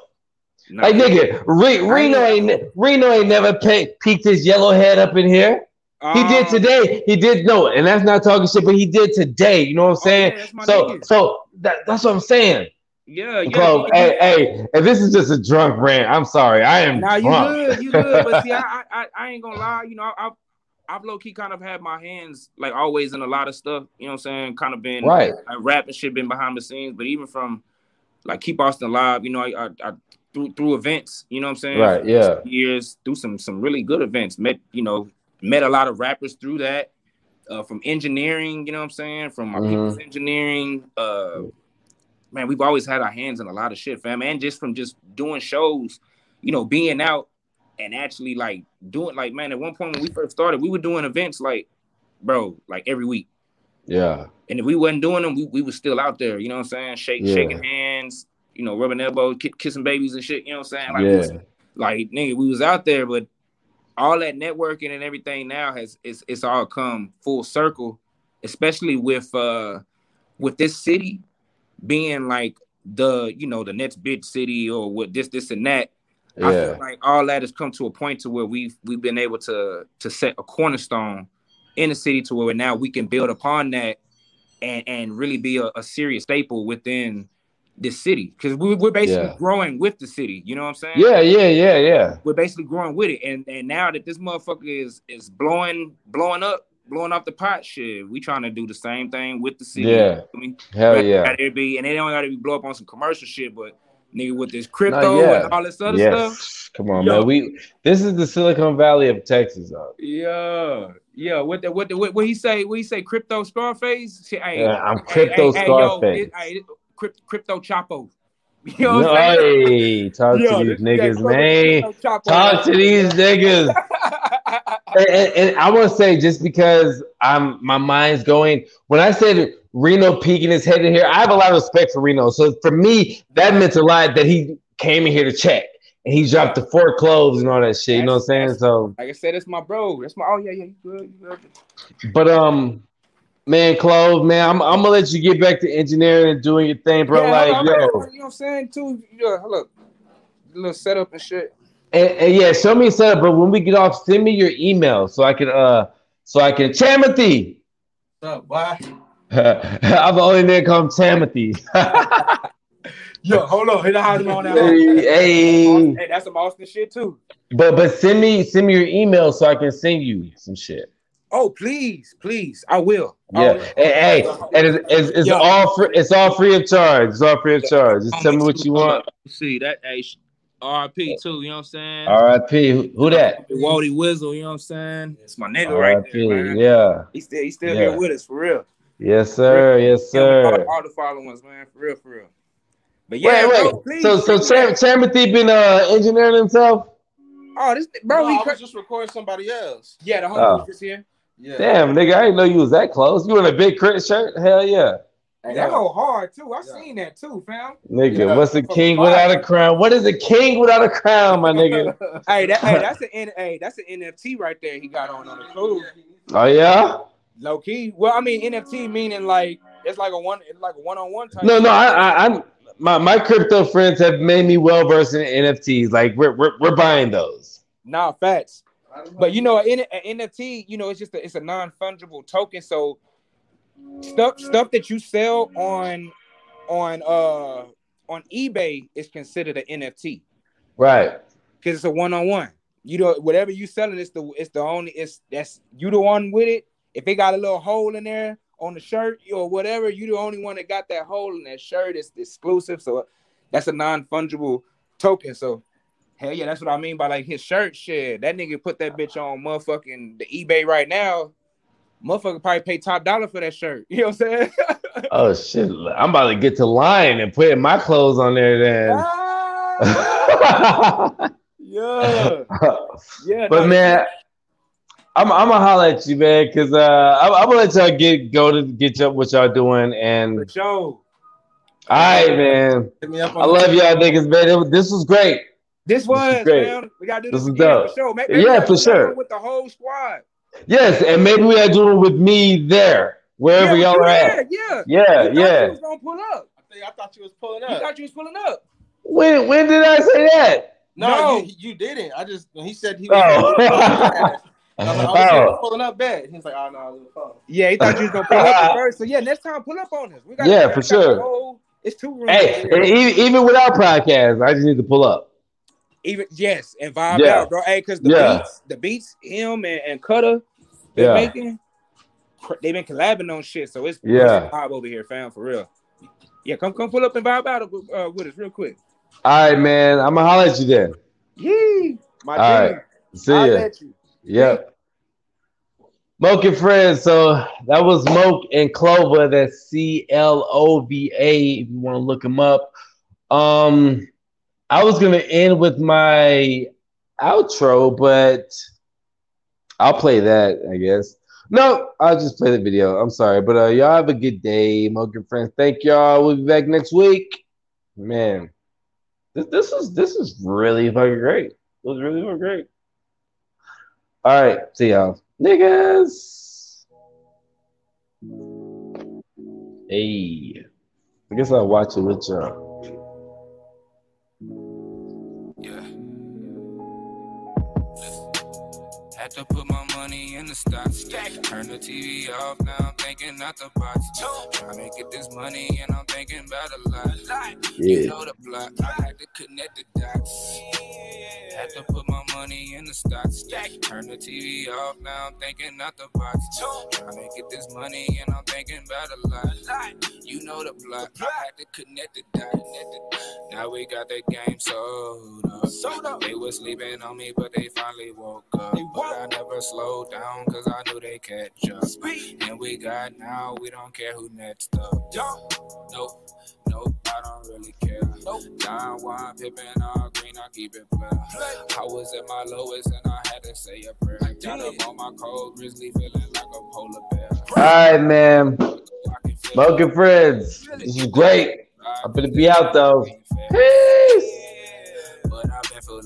like nigga, Re- Reno ain't Reno ain't never pay, peeked his yellow head up in here. He Uh, did today. He did no, and that's not talking shit, but he did today. You know what I'm saying? Oh, yeah, so nigga. so that, that's what I'm saying. yeah, yeah. Yeah. hey, hey, if this is just a drunk rant, I'm sorry. I am Nah, you good, you good. But see, I, I, I- ain't gonna lie. You know, I've, I've low key kind of had my hands like always in a lot of stuff. You know what I'm saying? Kind of been Right. like, rap and shit been behind the scenes, but even from like keep Austin alive. You know, I, I, I through through events. You know what I'm saying? Right, yeah. Years through some some really good events. Met you know met a lot of rappers through that. Uh, from engineering, you know what I'm saying? From my Mhm. people's engineering, uh, man, we've always had our hands in a lot of shit, fam. And just from just doing shows, you know, being out and actually like doing like, man, at one point when we first started, we were doing events like, bro, like every week. Yeah. And if we wasn't doing them, we, we was still out there, you know what I'm saying? Shake, Yeah. shaking hands, you know, rubbing elbows, ki- kissing babies and shit, you know what I'm saying? Like, Yeah. was, like nigga, we was out there, but all that networking and everything now has it's it's all come full circle, especially with uh with this city being like the you know the next big city or what this this and that. Yeah. I feel like all that has come to a point to where we've we've been able to to set a cornerstone in the city to where now we can build upon that and and really be a, a serious staple within this city because we, we're basically Yeah. growing with the city. You know what I'm saying? Yeah, yeah, yeah, yeah. we're basically growing with it. And and now that this motherfucker is is blowing blowing up, blowing off the pot, shit, we trying to do the same thing with the city. Yeah. I mean, Hell yeah. gotta be, and they don't gotta be blow up on some commercial shit, but nigga with this crypto and all this other stuff. Come on, Yo. man. We this is the Silicon Valley of Texas. uh. Yeah. Yeah, what the what the what, what he say? What he say? Crypto Scarface? Shit, hey, Yeah, I'm crypto hey, hey, yo, Scarface. it- hey, it- crypt- crypto Chapo. You know what I'm saying? hey, talk Yo, to these niggas, man. Talk to these niggas. and, and, and I want to say, just because I'm my mind's going, when I said Reno peeking his head in here, I have a lot of respect for Reno. So for me, that meant a lot that he came in here to check and he dropped the four clothes and all that shit. You know what I'm saying? So, Like I said, it's my bro. That's my. Oh yeah, yeah. You good? You good? but um, man, Clove, man, I'm, I'm gonna let you get back to engineering and doing your thing, bro. Yeah, like, I'm- yo, you know what I'm saying too. Yeah, look, little setup and shit. and, and yeah, show me a setup. But when we get off, send me your email so I can uh, so I can Timothy. What's up, boy? I'm the only nigga called Timothy. Yo, hold on. Hit a hot on that. hey, hey. Hey, that's some Austin shit too. But but send me send me your email so I can send you some shit. Oh, please, please, I will. Yeah. Hey, hey, and it's, it's, it's all free. It's all free of charge. It's all free of charge. Just tell me what you want. See that hey, RP too, you know what I'm saying? R.I.P. Who, who that? Wally Wizzle, you know what I'm saying? It's my nigga right there, man. Yeah. He still, he still Yeah. here with us for real. Yes, sir. Yes, Yeah, all, sir. all the followers, man, for real, for real. But yeah, Wait, wait. bro, please, So, so please, Tim- Timothy been uh engineering himself? oh, this bro, no, he I cra- was just recording somebody else. yeah, the Oh. homie was just here. Yeah. Damn, nigga, I didn't know you was that close. You in a big crit shirt? Hell yeah. Hey, Yeah. that go hard too. I Yeah. seen that too, fam. Nigga, Yeah. what's a king without a crown? What is a king without a crown, my nigga? hey, that, hey, that's an N, hey, that's an NFT right there. He got on on the cool, Oh yeah? low key. Well, I mean NFT meaning like it's like a one, it's like a one on one type. No, no, I, I, I'm my, my crypto friends have made me well versed in NFTs. Like we're, we're we're buying those. Nah, facts. But you know, an, an NFT, you know, it's just a, it's a non fungible token. So stuff stuff that you sell on on uh on eBay is considered an NFT Right. because it's a one on one. You know, whatever you selling, it's the it's the only it's that's you the one with it. If it got a little hole in there on the shirt or whatever, you the only one that got that hole in that shirt. It's exclusive, so that's a non fungible token. So hell yeah, that's what I mean by like his shirt shit. That nigga put that bitch on motherfucking the eBay right now. Motherfucker probably pay top dollar for that shirt. You know what I'm saying? Oh shit. I'm about to get to line and putting my clothes on there then. Ah, yeah, yeah. but no, man, I'm I'm gonna holler at you, man, because uh I'm, I'm gonna let y'all get go to get you up what y'all doing and for sure. all right, man. Hit me up on I love y'all niggas, man. It this was great. This was great. man. We gotta do This this, again dope. for sure. Maybe Yeah, for sure. with the whole squad. Yes, and maybe we are doing it with me there, wherever yeah, y'all are yeah, at. yeah. Yeah, We thought yeah. You was gonna pull up. I, think, I thought you was pulling We up. thought you was pulling up. When when did I say that? No, No. You, you didn't. I just when he said he was, Oh. I was like, oh, Oh. shit, pulling up bad. He was like, oh no, I was on the phone. Yeah, he thought you was gonna pull up at first. So yeah, next time pull up on us. We got Yeah, for sure. whole- it's two rooms. Hey, over here. and even, even without podcast, I just need to pull up. Even yes, and vibe Yeah. out, bro. Hey, because the Yeah. beats, the beats, him and, and Cutter, they Yeah. making, cr- they been collabing on shit. So it's Yeah. vibe over here, fam, for real. Yeah, come come pull up and vibe out uh, with us real quick. All right, man. I'm gonna holler at you then. Yee, my All right. See I'll ya. you. Yep. Moke and friends. So that was Moke and Clover. That's C L O V A. If you want to look him up. Um, I was gonna end with my outro, but I'll play that. I guess. No, I'll just play the video. I'm sorry, but uh, y'all have a good day, and friends. Thank y'all. We'll be back next week. Man, this this is this is really fucking great. It was really fucking great. All right, see y'all, niggas. Hey, I guess I'll watch it with y'all. Had to put my money in the stocks. Turn the TV off, now I'm thinking out the box. Trying to get this money and I'm thinking about a lot. You Yeah, know the block, I had to connect the dots. Had to put my money in the stocks. Turn the TV off, now I'm thinking out the box. Trying to get this money and I'm thinking about a lot. You know the block, I had to connect the dots. Now we got the game sold up. They was sleeping on me, but they finally woke up. But I never slowed down, cause I knew they catch up. And we got now, we don't care who next up. Nope, nope, I don't really care. Don Juan, Pippin, all green, I keep it plain. I was at my lowest and I had to say a prayer. I Got up on my cold grizzly, feeling like a polar bear. all right, man. I can feel Moke and friends, this is great. I'm gonna be out though. Peace.